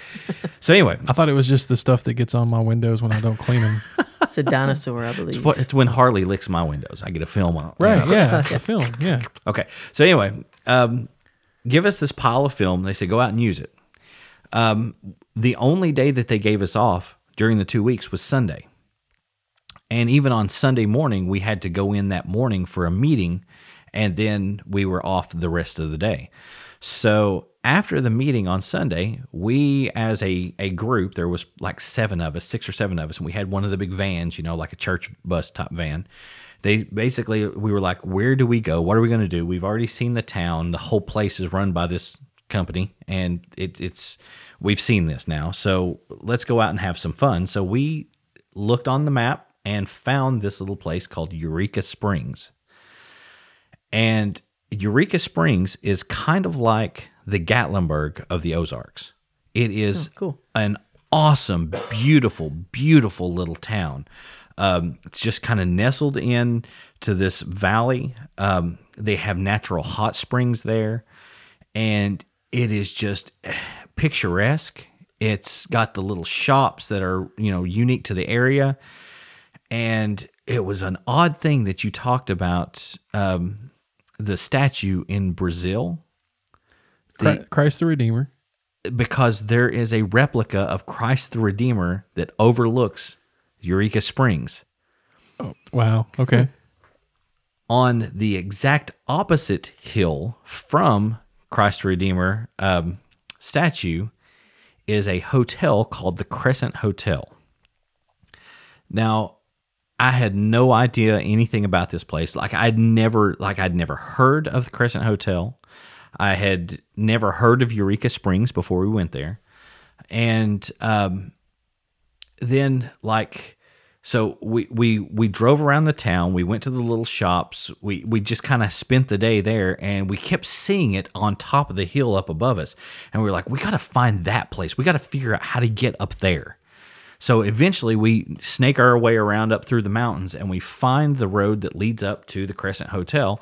so anyway, I thought it was just the stuff that gets on my windows when I don't clean them. It's a dinosaur, I believe. what it's when Harley licks my windows. I get a film on. Right? Yeah, the film. Yeah. Okay. So anyway, um, give us this pile of film. They said go out and use it. Um, the only day that they gave us off during the two weeks was Sunday. And even on Sunday morning, we had to go in that morning for a meeting, and then we were off the rest of the day. So after the meeting on Sunday, we as a, a group, there was like seven of us, six or seven of us, and we had one of the big vans, you know, like a church bus type van. They basically we were like, where do we go? What are we going to do? We've already seen the town. The whole place is run by this company, and it, it's we've seen this now. So let's go out and have some fun. So we looked on the map and found this little place called Eureka Springs. And Eureka Springs is kind of like the Gatlinburg of the Ozarks. It is cool. an awesome, beautiful, beautiful little town. Um, it's just kind of nestled in to this valley. Um, they have natural hot springs there, and it is just picturesque. It's got the little shops that are you know unique to the area, and it was an odd thing that you talked about um, the statue in Brazil Chri- Christ the Redeemer. because there is a replica of Christ the Redeemer that overlooks Eureka Springs. Oh, Wow. Okay. On the exact opposite hill from Christ the Redeemer um, statue is a hotel called the Crescent Hotel. Now, I had no idea anything about this place. Like I'd never like I'd never heard of the Crescent Hotel. I had never heard of Eureka Springs before we went there. And um, then like so we we we drove around the town we went to the little shops we we just kind of spent the day there and we kept seeing it on top of the hill up above us and we were like we got to find that place we got to figure out how to get up there so eventually we snake our way around up through the mountains and we find the road that leads up to the crescent hotel.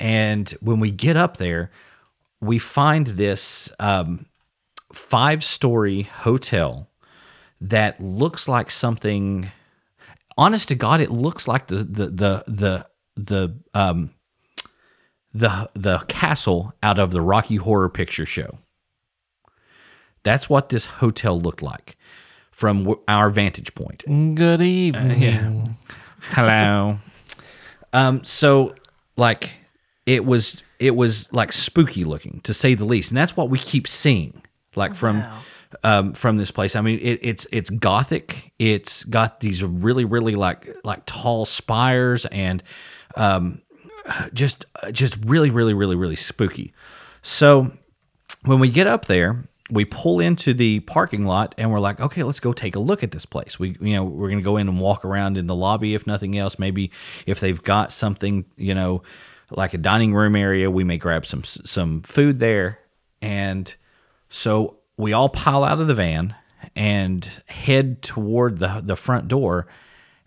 And when we get up there we find this um, five story hotel that looks like something honest to god it looks like the the the the the um the the castle out of the rocky horror picture show. That's what this hotel looked like from w- our vantage point. Good evening. hello. Um so like it was it was like spooky looking to say the least and that's what we keep seeing like from um from this place. I mean it, it's it's gothic. It's got these really really like like tall spires and um just just really really really really spooky. So when we get up there we pull into the parking lot and we're like okay let's go take a look at this place. We you know we're going to go in and walk around in the lobby if nothing else. Maybe if they've got something you know like a dining room area we may grab some some food there. And so we all pile out of the van and head toward the the front door.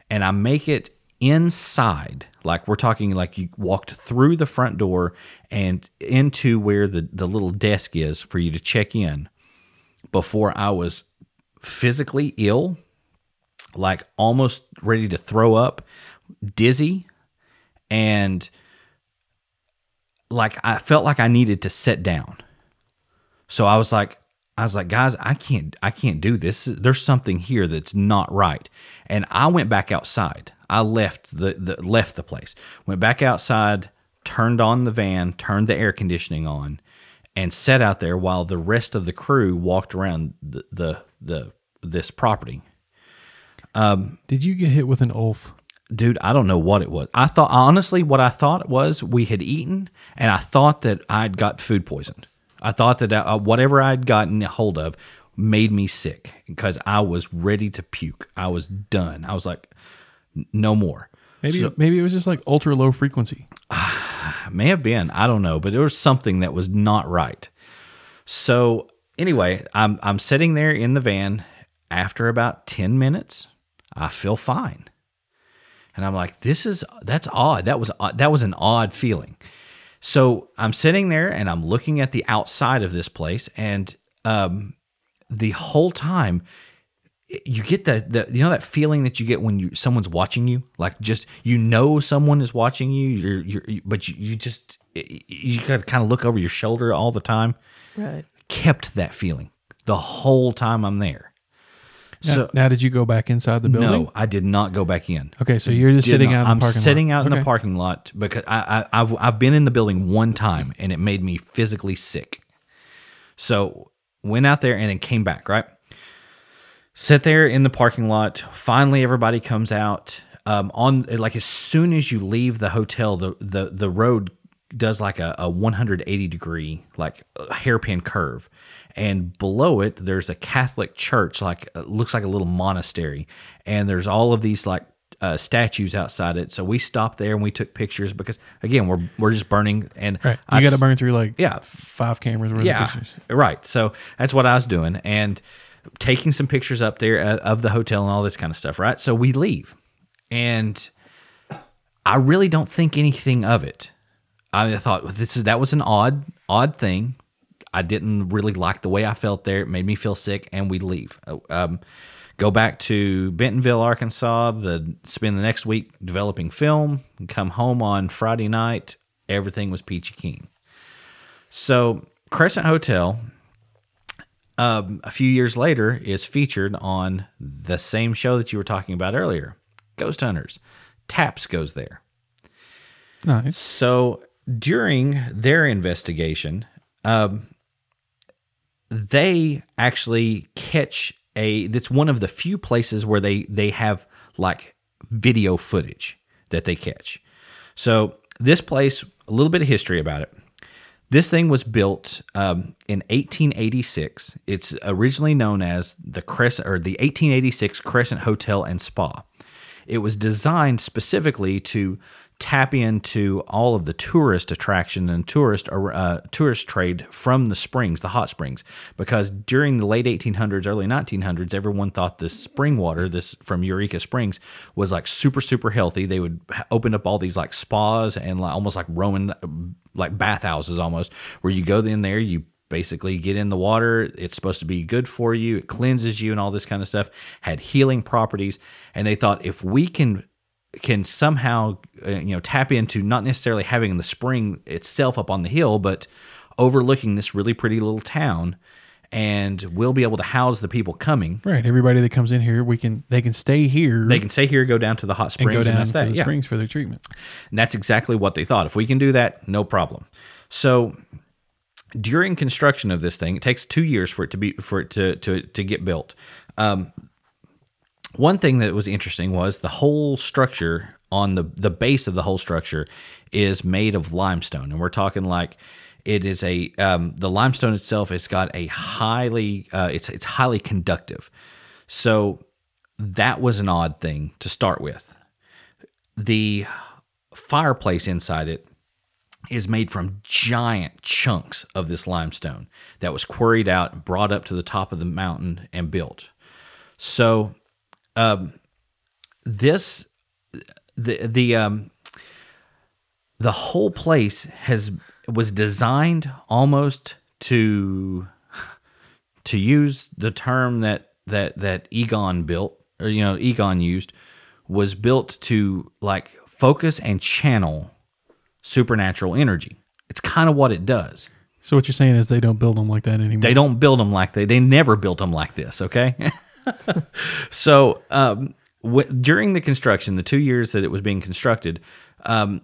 And I make it inside like we're talking like you walked through the front door and into where the the little desk is for you to check in before I was physically ill like almost ready to throw up dizzy and like I felt like I needed to sit down so I was like, I was like, guys, I can't, I can't do this. There's something here that's not right. And I went back outside. I left the, the left the place. Went back outside, turned on the van, turned the air conditioning on, and sat out there while the rest of the crew walked around the the, the this property. Did you get hit with an ulf? dude, I don't know what it was. I thought honestly, what I thought was we had eaten, and I thought that I'd got food poisoned. I thought that uh, whatever I'd gotten a hold of made me sick because I was ready to puke. I was done. I was like, no more. Maybe maybe it was just like ultra low frequency. May have been. I don't know, but there was something that was not right. So anyway, I'm I'm sitting there in the van. After about ten minutes, I feel fine. and I'm like, this is that's odd. That was odd- that was an odd feeling. So I'm sitting there and I'm looking at the outside of this place, and um, the whole time you get that the you know that feeling that you get when you someone's watching you like just you know someone is watching you you're you're but you, you just you got to kind of look over your shoulder all the time Right. kept that feeling the whole time I'm there Now, so now did you go back inside the building? no I did not go back in Okay, so you're just Did sitting not. out in the I'm parking sitting lot. out in Okay. the parking lot because I, I I've I've been in the building one time and it made me physically sick. So went out there and then came back. Right, sit there in the parking lot. Finally, everybody comes out. Um, on like as soon as you leave the hotel, the the the road does like a, a 180 degree like hairpin curve and below it there's a catholic church like uh, looks like a little monastery and there's all of these like uh, statues outside it so we stopped there and we took pictures because again we're we're just burning and Right. You got to burn through like Yeah. five cameras worth yeah of pictures. right so that's what i was doing and taking some pictures up there uh, of the hotel and all this kind of stuff right? So we leave. And i really don't think anything of it. I thought well, this is that was an odd odd thing. I didn't really like the way i felt there. It made me feel sick and we leave. Uh, um, go back to bentonville arkansas the spend the next week developing film come home on friday night everything was peachy keen. So Crescent Hotel, um, a few years later, is featured on the same show that you were talking about earlier, Ghost Hunters. Taps goes there. Nice. So during their investigation, um, they actually catch a. That's one of the few places where they they have like video footage that they catch. So this place, a little bit of history about it. This thing was built um, in 1886. It's originally known as the Crescent or the 1886 Crescent Hotel and Spa. It was designed specifically to tap into all of the tourist attraction and tourist uh, tourist trade from the springs, the hot springs, because during the late 1800s, early 1900s, everyone thought this spring water, this from Eureka Springs, was like super super healthy. They would open up all these like spas and like, almost like Roman like bathhouses almost, where you go in there, you basically get in the water. It's supposed to be good for you. It cleanses you and all this kind of stuff. Had healing properties, and they thought if we can can somehow uh, you know tap into not necessarily having the spring itself up on the hill, but overlooking this really pretty little town, and we'll be able to house the people coming. Right. Everybody that comes in here, we can they can stay here They can stay here, go down to the hot springs, and go and, down that's to that. the yeah. springs for their treatment. And that's exactly what they thought. If we can do that, no problem. So during construction of this thing, it takes two years for it to be for it to to to get built. Um, one thing that was interesting was the whole structure on the the base of the whole structure is made of limestone, and we're talking like it is a um, the limestone itself has got a highly uh, it's it's highly conductive. So that was an odd thing to start with. The fireplace inside it is made from giant chunks of this limestone that was quarried out, brought up to the top of the mountain, and built. So, um, this the the um, the whole place has was designed almost to to use the term that that that Egon built or you know Egon used was built to like focus and channel supernatural energy. It's kind of what it does. So what you're saying is they don't build them like that anymore. They don't build them like they they never built them like this. Okay, so um, w- during the construction, the two years that it was being constructed, um,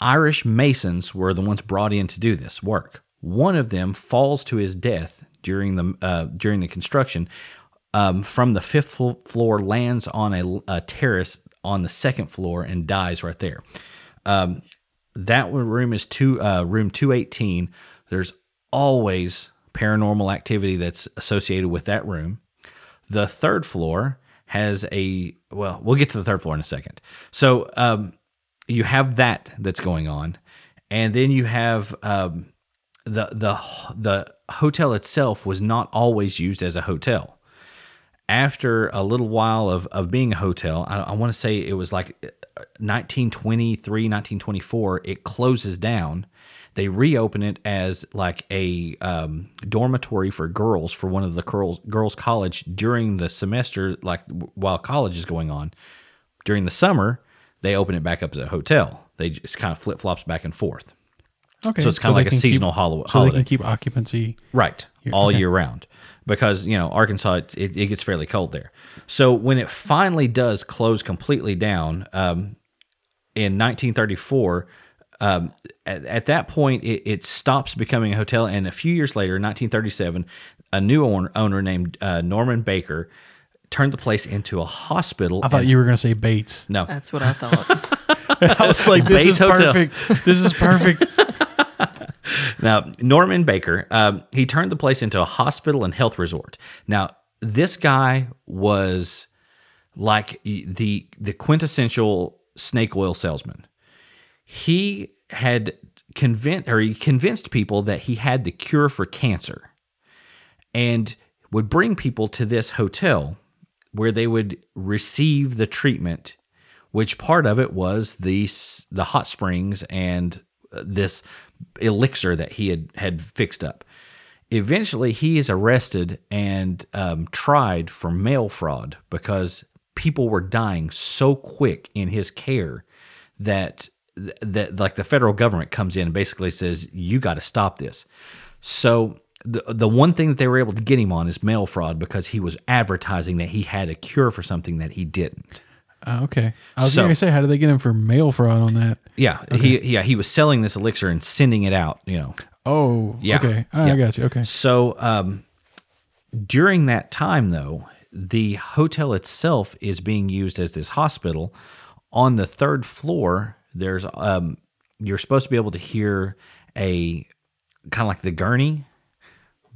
Irish masons were the ones brought in to do this work. One of them falls to his death during the uh, during the construction. Um, from the fifth floor, lands on a, a terrace on the second floor and dies right there. Um, that room is two uh, room 218 there's always paranormal activity that's associated with that room the third floor has a well we'll get to the third floor in a second so um, you have that that's going on and then you have um, the the the hotel itself was not always used as a hotel after a little while of, of being a hotel, I, I want to say it was like 1923, 1924, it closes down. They reopen it as like a um, dormitory for girls for one of the girls girls college during the semester, like while college is going on. During the summer, they open it back up as a hotel. They just kind of flip flops back and forth. Okay. So it's kinda like a seasonal keep, holo- So they holiday. can keep occupancy. Right. all okay. year round. Because, you know, Arkansas, it, it, it gets fairly cold there. So when it finally does close completely down um, in 1934, um, at, at that point, it, it stops becoming a hotel. And a few years later, in 1937, a new owner, owner named uh, Norman Baker turned the place into a hospital. I thought and- you were going to say Bates. No. That's what I thought. I was like, this Bates is Hotel. perfect. This is perfect. Now, Norman Baker, um, he turned the place into a hospital and health resort. Now, this guy was like the the quintessential snake oil salesman. He had convinced or he convinced people that he had the cure for cancer and would bring people to this hotel where they would receive the treatment which part of it was the the hot springs and uh, this elixir that he had had fixed up. Eventually, he is arrested and um, tried for mail fraud because people were dying so quick in his care that that like the federal government comes in and basically says you got to stop this. So the the one thing that they were able to get him on is mail fraud because he was advertising that he had a cure for something that he didn't. Uh, okay. I was So- going to say, how did they get him for mail fraud on that? Yeah, he yeah he was selling this elixir and sending it out. You know, Oh, Yeah. okay. I Yeah. got you. Okay. so um, during that time though, the hotel itself is being used as this hospital. On the third floor, there's um, you're supposed to be able to hear a kind of like the gurney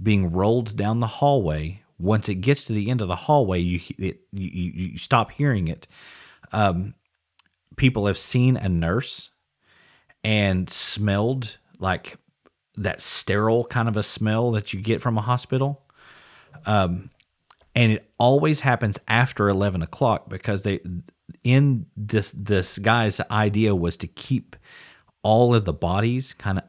being rolled down the hallway. Once it gets to the end of the hallway, you it, you, you stop hearing it. Um, people have seen a nurse and smelled like that sterile kind of a smell that you get from a hospital. Um, and it always happens after 11 o'clock because they in this this guy's idea was to keep all of the bodies kind of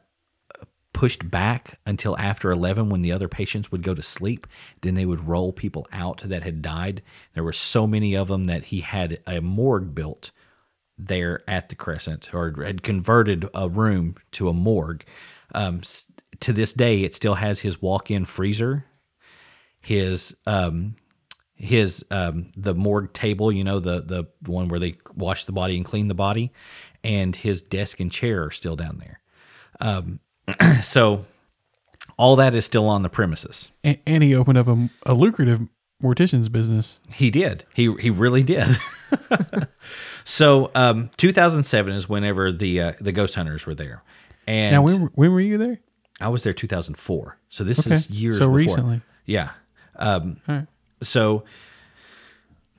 pushed back until after 11 when the other patients would go to sleep then they would roll people out that had died there were so many of them that he had a morgue built there at the Crescent or had converted a room to a morgue. Um, to this day, it still has his walk-in freezer, his um, his um, the morgue table, you know, the the one where they wash the body and clean the body, and his desk and chair are still down there. Um, so all that is still on the premises. And, and he opened up a, a lucrative mortician's business. He did. He he really did. so, um, 2007 is whenever the uh, the ghost hunters were there, and Now, when, when were you there? I was there 2004. So this Okay. is years So before. recently. Yeah. Um, All right. So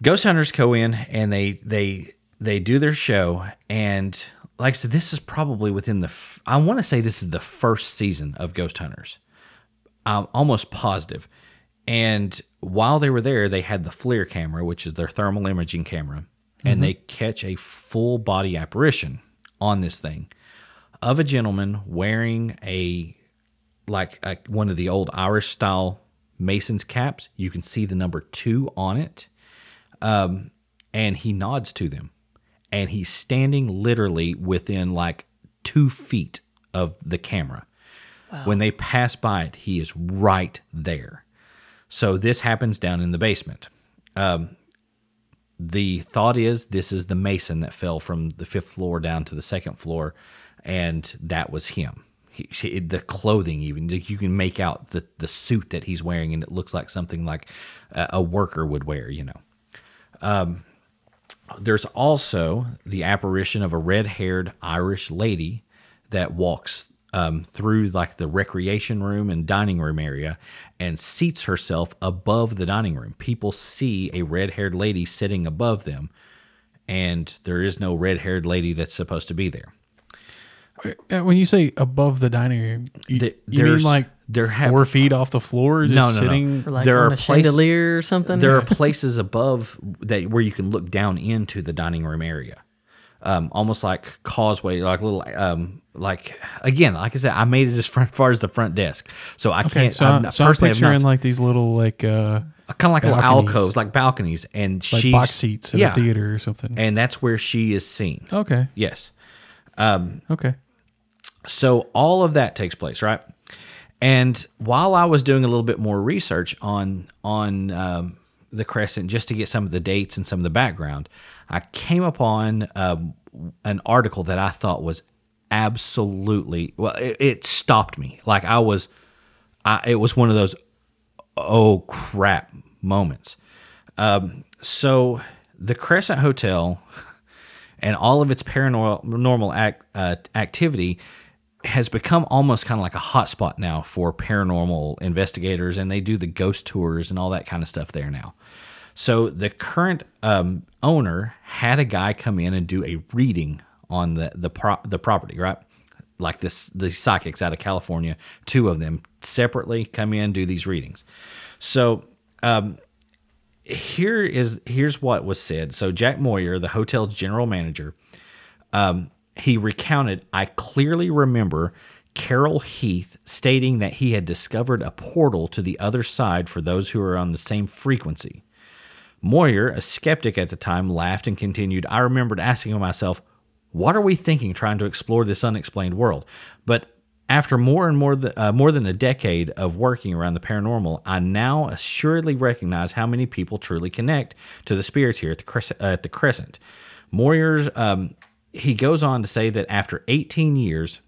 ghost hunters go in and they they they do their show and like I said, this is probably within the. F- I want to say this is the first season of Ghost Hunters. I'm almost positive. And while they were there, they had the FLIR camera, which is their thermal imaging camera, and mm-hmm. they catch a full body apparition on this thing of a gentleman wearing a like a, one of the old Irish style Mason's caps. You can see the number two on it. Um, and he nods to them. And he's standing literally within like two feet of the camera. When they pass by it, he is right there. So this happens down in the basement. Um, the thought is this is the mason that fell from the fifth floor down to the second floor, and that was him. He, the clothing, even you can make out the the suit that he's wearing, and it looks like something like a, a worker would wear. You know. Um, there's also the apparition of a red-haired Irish lady that walks um, through like the recreation room and dining room area and seats herself above the dining room. People see a red-haired lady sitting above them, and there is no red-haired lady that's supposed to be there. Uh, When you say above the dining room, you, The- you mean like there have Four feet off the floor, just No, no, no. sitting. Or like There on are a places- chandelier or something. there are places above that where you can look down into the dining room area um, almost like causeway like little um, like again like i said i made it as far as the front desk so i Okay, can't so I'm I'm, not- so I'm personally, I've not- like these little like uh kind of like little alcoves like balconies and like she's box seats at yeah a theater or something. and that's where she is seen okay, yes okay. So all of that takes place, right? And while I was doing a little bit more research on on um, the Crescent, just to get some of the dates and some of the background, I came upon um, an article that I thought was absolutely well. It, it stopped me. Like I was, I, it was one of those oh crap moments. Um, so the Crescent Hotel and all of its paranormal act, uh, activity has become almost kind of like a hotspot now for paranormal investigators, and they do the ghost tours and all that kind of stuff there now. So the current um, owner had a guy come in and do a reading on the the pro- the property, right? Like this, the psychics out of California, two of them separately come in do these readings. So um, here is here's what was said. So Jack Moyer, the hotel's general manager, um, he recounted, I clearly remember Carol Heath stating that he had discovered a portal to the other side for those who are on the same frequency. Moyer, a skeptic at the time, laughed and continued, I remembered asking myself, what are we thinking trying to explore this unexplained world? But after more and more, th- uh, more than a decade of working around the paranormal, I now assuredly recognize how many people truly connect to the spirits here at the Crescent. Uh, at the Crescent. Moyer's, um, he goes on to say that after 18 years,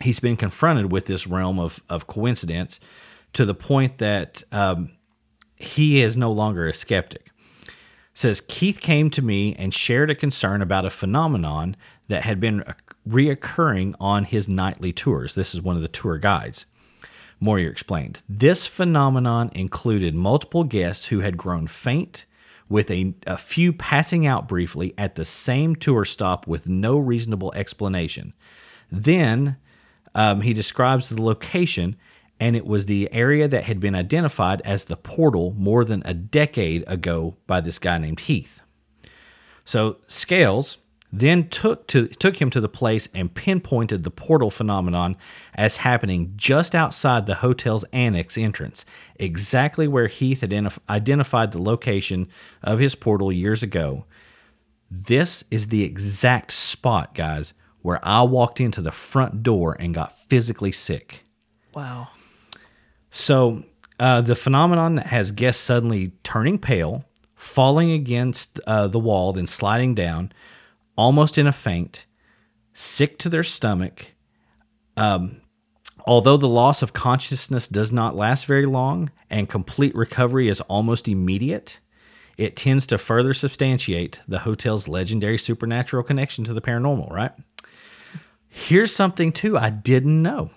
he's been confronted with this realm of, of coincidence to the point that um, he is no longer a skeptic says Keith came to me and shared a concern about a phenomenon that had been reoccurring on his nightly tours. This is one of the tour guides. Moyer explained. This phenomenon included multiple guests who had grown faint, with a, a few passing out briefly at the same tour stop with no reasonable explanation. Then um, he describes the location, and it was the area that had been identified as the portal more than a decade ago by this guy named Heath. So Scales then took to took him to the place and pinpointed the portal phenomenon as happening just outside the hotel's annex entrance, exactly where Heath had identif- identified the location of his portal years ago. This is the exact spot, guys, where I walked into the front door and got physically sick. Wow. So uh, the phenomenon that has guests suddenly turning pale, falling against uh, the wall, then sliding down, almost in a faint, sick to their stomach. Um, although the loss of consciousness does not last very long and complete recovery is almost immediate, it tends to further substantiate the hotel's legendary supernatural connection to the paranormal, right? Here's something, too, I didn't know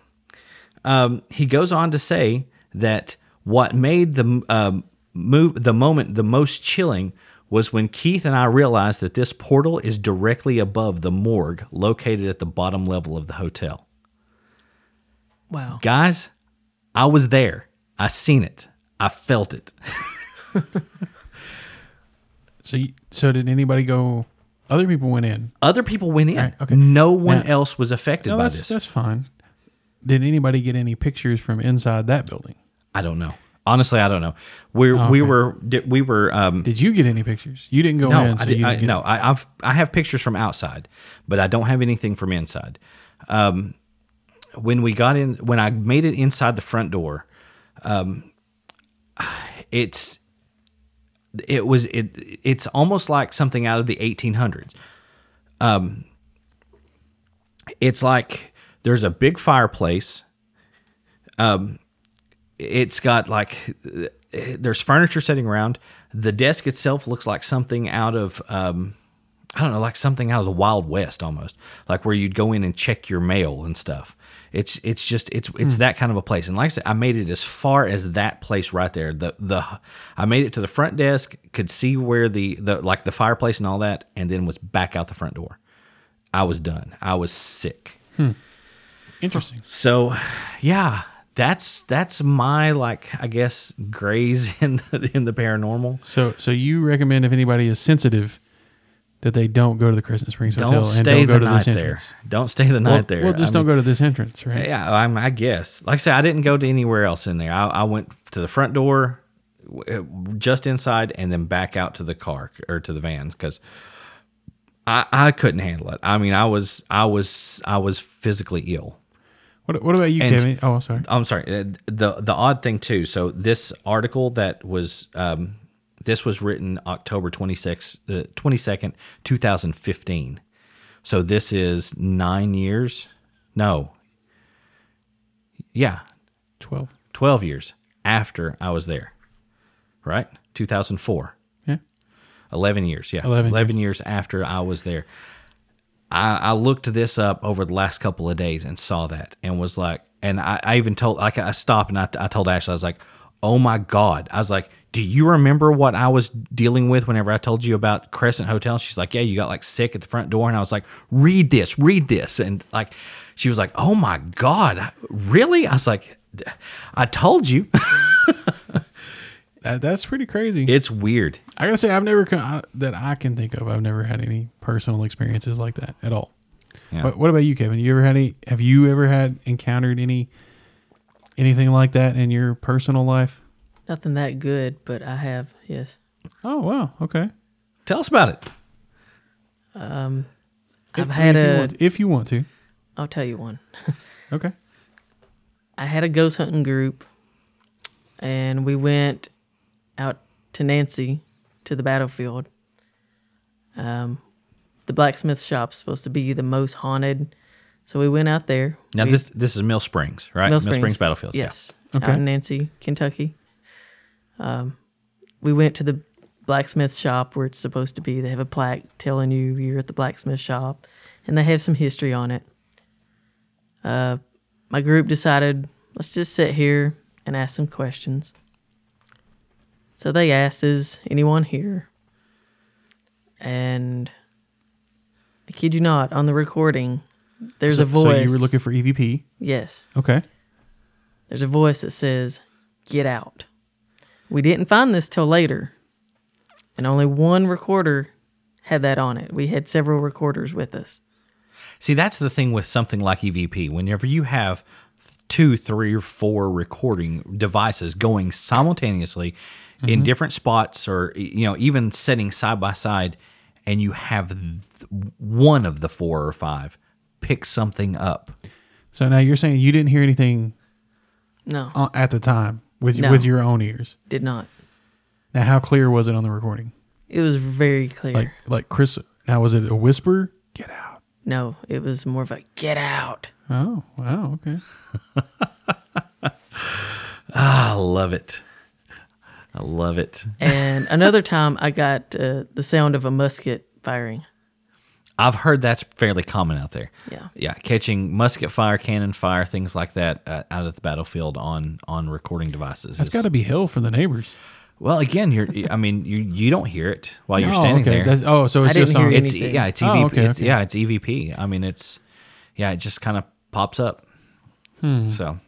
um, he goes on to say that what made the um, move the moment the most chilling was when Keith and I realized that this portal is directly above the morgue located at the bottom level of the hotel. Wow. Guys, I was there. I seen it. I felt it. So, you, so did anybody go? Other people went in. Other people went in. Right, okay. No one Now- else was affected No, by that's this. that's fine. Did anybody get any pictures from inside that building? I don't know. Honestly, I don't know. We we Oh, okay. were di- we were um, Did you get any pictures? You didn't go no, in. So I, did, I, no. I, I've I have pictures from outside, but I don't have anything from inside. Um, when we got in, when I made it inside the front door, um, it's it was it it's almost like something out of the 1800s. Um, it's like there's a big fireplace. Um, it's got like there's furniture sitting around. The desk itself looks like something out of um, I don't know, like something out of the Wild West almost, like where you'd go in and check your mail and stuff. It's it's just it's it's that kind of a place. And like I said, I made it as far as that place right there. The the I made it to the front desk, could see where the the like the fireplace and all that, and then was back out the front door. I was done. I was sick. Interesting. So, yeah, that's that's my like I guess grays in the, in the paranormal. So so you recommend if anybody is sensitive that they don't go to the Crescent Springs Don't Hotel and don't go the to night this there. entrance. Don't stay the night Well, there. well, just I don't mean, go to this entrance, right? Yeah, I'm, I guess. Like I said, I didn't go to anywhere else in there. I, I went to the front door, uh, just inside, and then back out to the car or to the van because I, I couldn't handle it. I mean, I was I was I was physically ill. What, what about you, And- Kevin? Oh, sorry. I'm sorry. uh, the The odd thing too. So this article that was um, this was written October 26th, uh, 22nd, 2015. So this is nine years. No. Yeah, Twelve. 12 years after I was there. Right? 2004. Yeah. 11 years. Yeah. 11 11, years. after I was there. I, I looked this up over the last couple of days and saw that and was like, and I, I even told, like, I stopped and I, I told Ashley, I was like, oh my God. I was like, do you remember what I was dealing with whenever I told you about Crescent Hotel? She's like, yeah, you got like sick at the front door. And I was like, read this, read this. And like, she was like, oh my God, really? I was like, I told you. That, that's pretty crazy. It's weird. I gotta say, I've never con- I, that I can think of. I've never had any personal experiences like that at all. Yeah. What, what about you, Kevin? You ever had any? Have you ever had encountered any anything like that in your personal life? Nothing that good, but I have, yes. Oh wow, okay. Tell us about it. Um, I've If- had if you a, want, if you want to. I'll tell you one. Okay. I had a ghost hunting group, and we went out to Nancy to the battlefield. Um, the blacksmith shop's supposed to be the most haunted, so we went out there. Now We- this this is Mill Springs, right? Mill Springs, Battlefield. yeah. Yes, Okay. out in Nancy, Kentucky. Um, we went to the blacksmith shop where it's supposed to be. They have a plaque telling you you're at the blacksmith shop, and they have some history on it. Uh, my group decided let's just sit here and ask some questions. So they asked, "Is anyone here?" And I kid you not, on the recording, there's so, a voice. So you were looking for EVP. yes, Okay. there's a voice that says, Get out. We didn't find this till later. And only one recorder had that on it. We had several recorders with us. See, that's the thing with something like EVP. Whenever you have two, three, or four recording devices going simultaneously in mm-hmm. different spots, or you know, even sitting side by side, and you have th- one of the four or five pick something up. So now you're saying you didn't hear anything No, at the time with No. with your own ears. did not. Now, how clear was it on the recording? It was very clear. Like like Chris. Now was it a whisper? Get out. no, it was more of a get out. Oh wow. Okay. Ah, I love it. I love it. And another time I got uh, the sound of a musket firing. I've heard that's fairly common out there. Yeah. yeah, catching musket fire, cannon fire, things like that uh, out at the battlefield on on recording devices. That's is- got to be hell for the neighbors. Well, again, you're. I mean, you you don't hear it while you're oh, standing okay. there. That's- oh, so it's I just didn't on. it's yeah, it's Oh, EVP. okay, it's, okay. Yeah, it's EVP. I mean, it's yeah, it just kind of pops up. Hmm. So,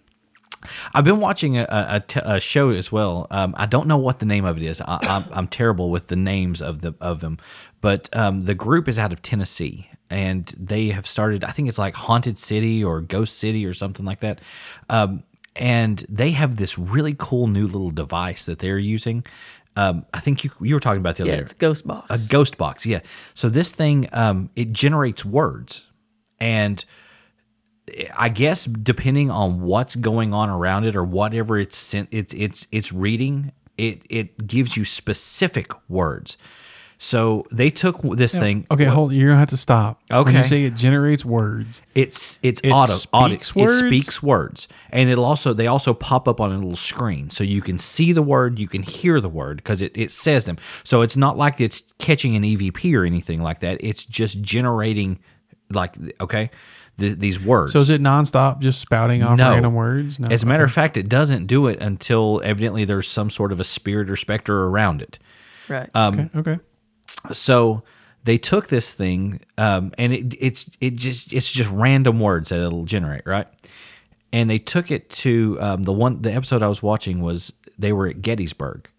I've been watching a, a, a t- a show as well. Um, I don't know what the name of it is. I, I'm, I'm terrible with the names of the of them, but um, the group is out of Tennessee, and they have started. I think it's like Haunted City or Ghost City or something like that. Um, and they have this really cool new little device that they're using. Um, I think you you were talking about the other Yeah, it's Ghost Box. A ghost box, yeah. So this thing, um, it generates words, and I guess depending on what's going on around it or whatever it's sent, it's it's it's reading, it it gives you specific words. So they took this thing. Okay, hold. You're gonna have to stop. When you Okay. say it generates words. It's it's It auto speaks words? It speaks words, and it'll also they also pop up on a little screen, so you can see the word, you can hear the word because it, it says them. So it's not like it's catching an EVP or anything like that. It's just generating like okay, the, these words. So is it nonstop, just spouting off No. random words? No. As a matter of fact, it doesn't do it until evidently there's some sort of a spirit or specter around it. right. Um, okay. okay. So they took this thing, um, and it, it's it just it's just random words that it'll generate, right? and they took it to um, the one the episode I was watching was they were at Gettysburg,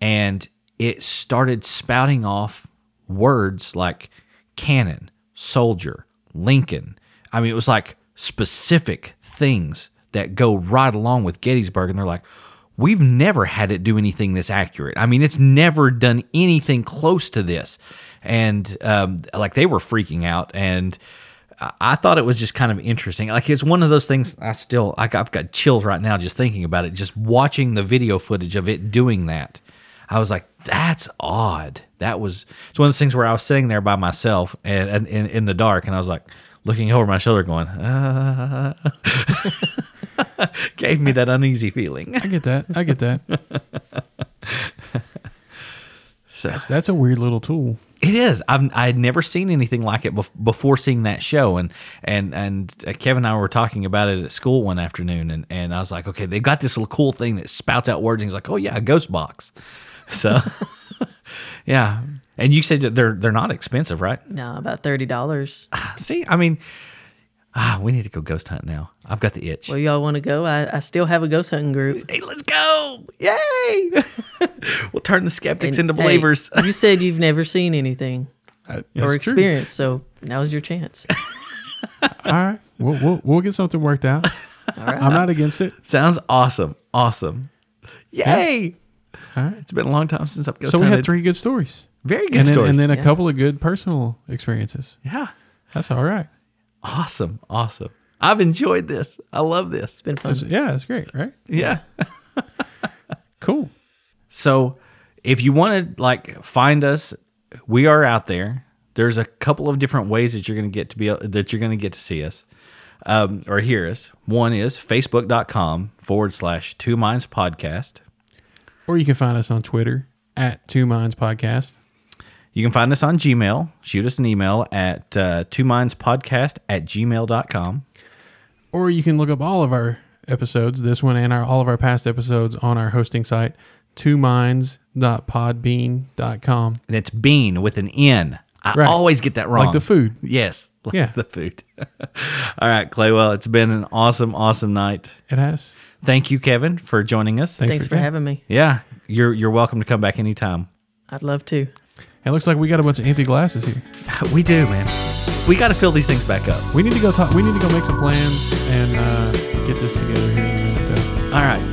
and it started spouting off words like cannon, soldier, Lincoln. I mean, it was like specific things that go right along with Gettysburg, and they're like, we've never had it do anything this accurate. I mean, it's never done anything close to this, and um, like they were freaking out and. I- thought it was just kind of interesting. Like it's one of those things. I still, I I've got chills right now just thinking about it. Just watching the video footage of it doing that, I was like, "That's odd." That was it's one of those things where I was sitting there by myself and, in the dark, and I was like looking over my shoulder, going, uh, gave me that uneasy feeling. I get that. I get that. So That's, that's a weird little tool. It is. I've I had never seen anything like it bef- before seeing that show, and and and uh, Kevin and I were talking about it at school one afternoon, and and I was like, okay, they've got this little cool thing that spouts out words, and he's like, oh yeah, a ghost box. So, yeah, and you said that they're they're not expensive, right? No, about thirty dollars. See, I mean, ah, we need to go ghost hunt now. I've got the itch. Well, y'all want to go? I, I still have a ghost hunting group. hey, let's go! Yay! we'll turn the skeptics And, into hey, believers. you said you've never seen anything Uh, or that's true. experienced, so now's your chance. All right, we'll, we'll we'll get something worked out. I'm not against it. Sounds awesome. Awesome. Yay! All right. It's been a long time since I've ghost So we had three good stories, Very good and then, stories. and then a Yeah. couple of good personal experiences. yeah. That's all right. Awesome. Awesome. I've enjoyed this. I love this. It's been fun. That's- yeah, it's great, right? Yeah. Cool. So if you want to like find us, we are out there. There's a couple of different ways that you're going to get to be that you're going to get to see us um, or hear us. One is facebook.com forward slash two minds podcast. Or you can find us on Twitter at Two Minds Podcast. You can find us on Gmail. Shoot us an email at uh, two minds podcast at gmail.com. Or you can look up all of our episodes, this one and our all of our past episodes on our hosting site, Two twominds.podbean.com. And it's bean with an N. I Right. always get that wrong. Like the food. Yes. Like Yeah. the food. All right, Claywell, it's been an awesome, awesome night. It has. Thank you, Kevin, for joining us. Thanks, Thanks for having me. Yeah, you're you're welcome to come back anytime. I'd love to. It looks like we got a bunch of empty glasses here. We do, man. We got to fill these things back up. We need to go talk. We need to go make some plans and uh, get this together here in a minute, though. All right.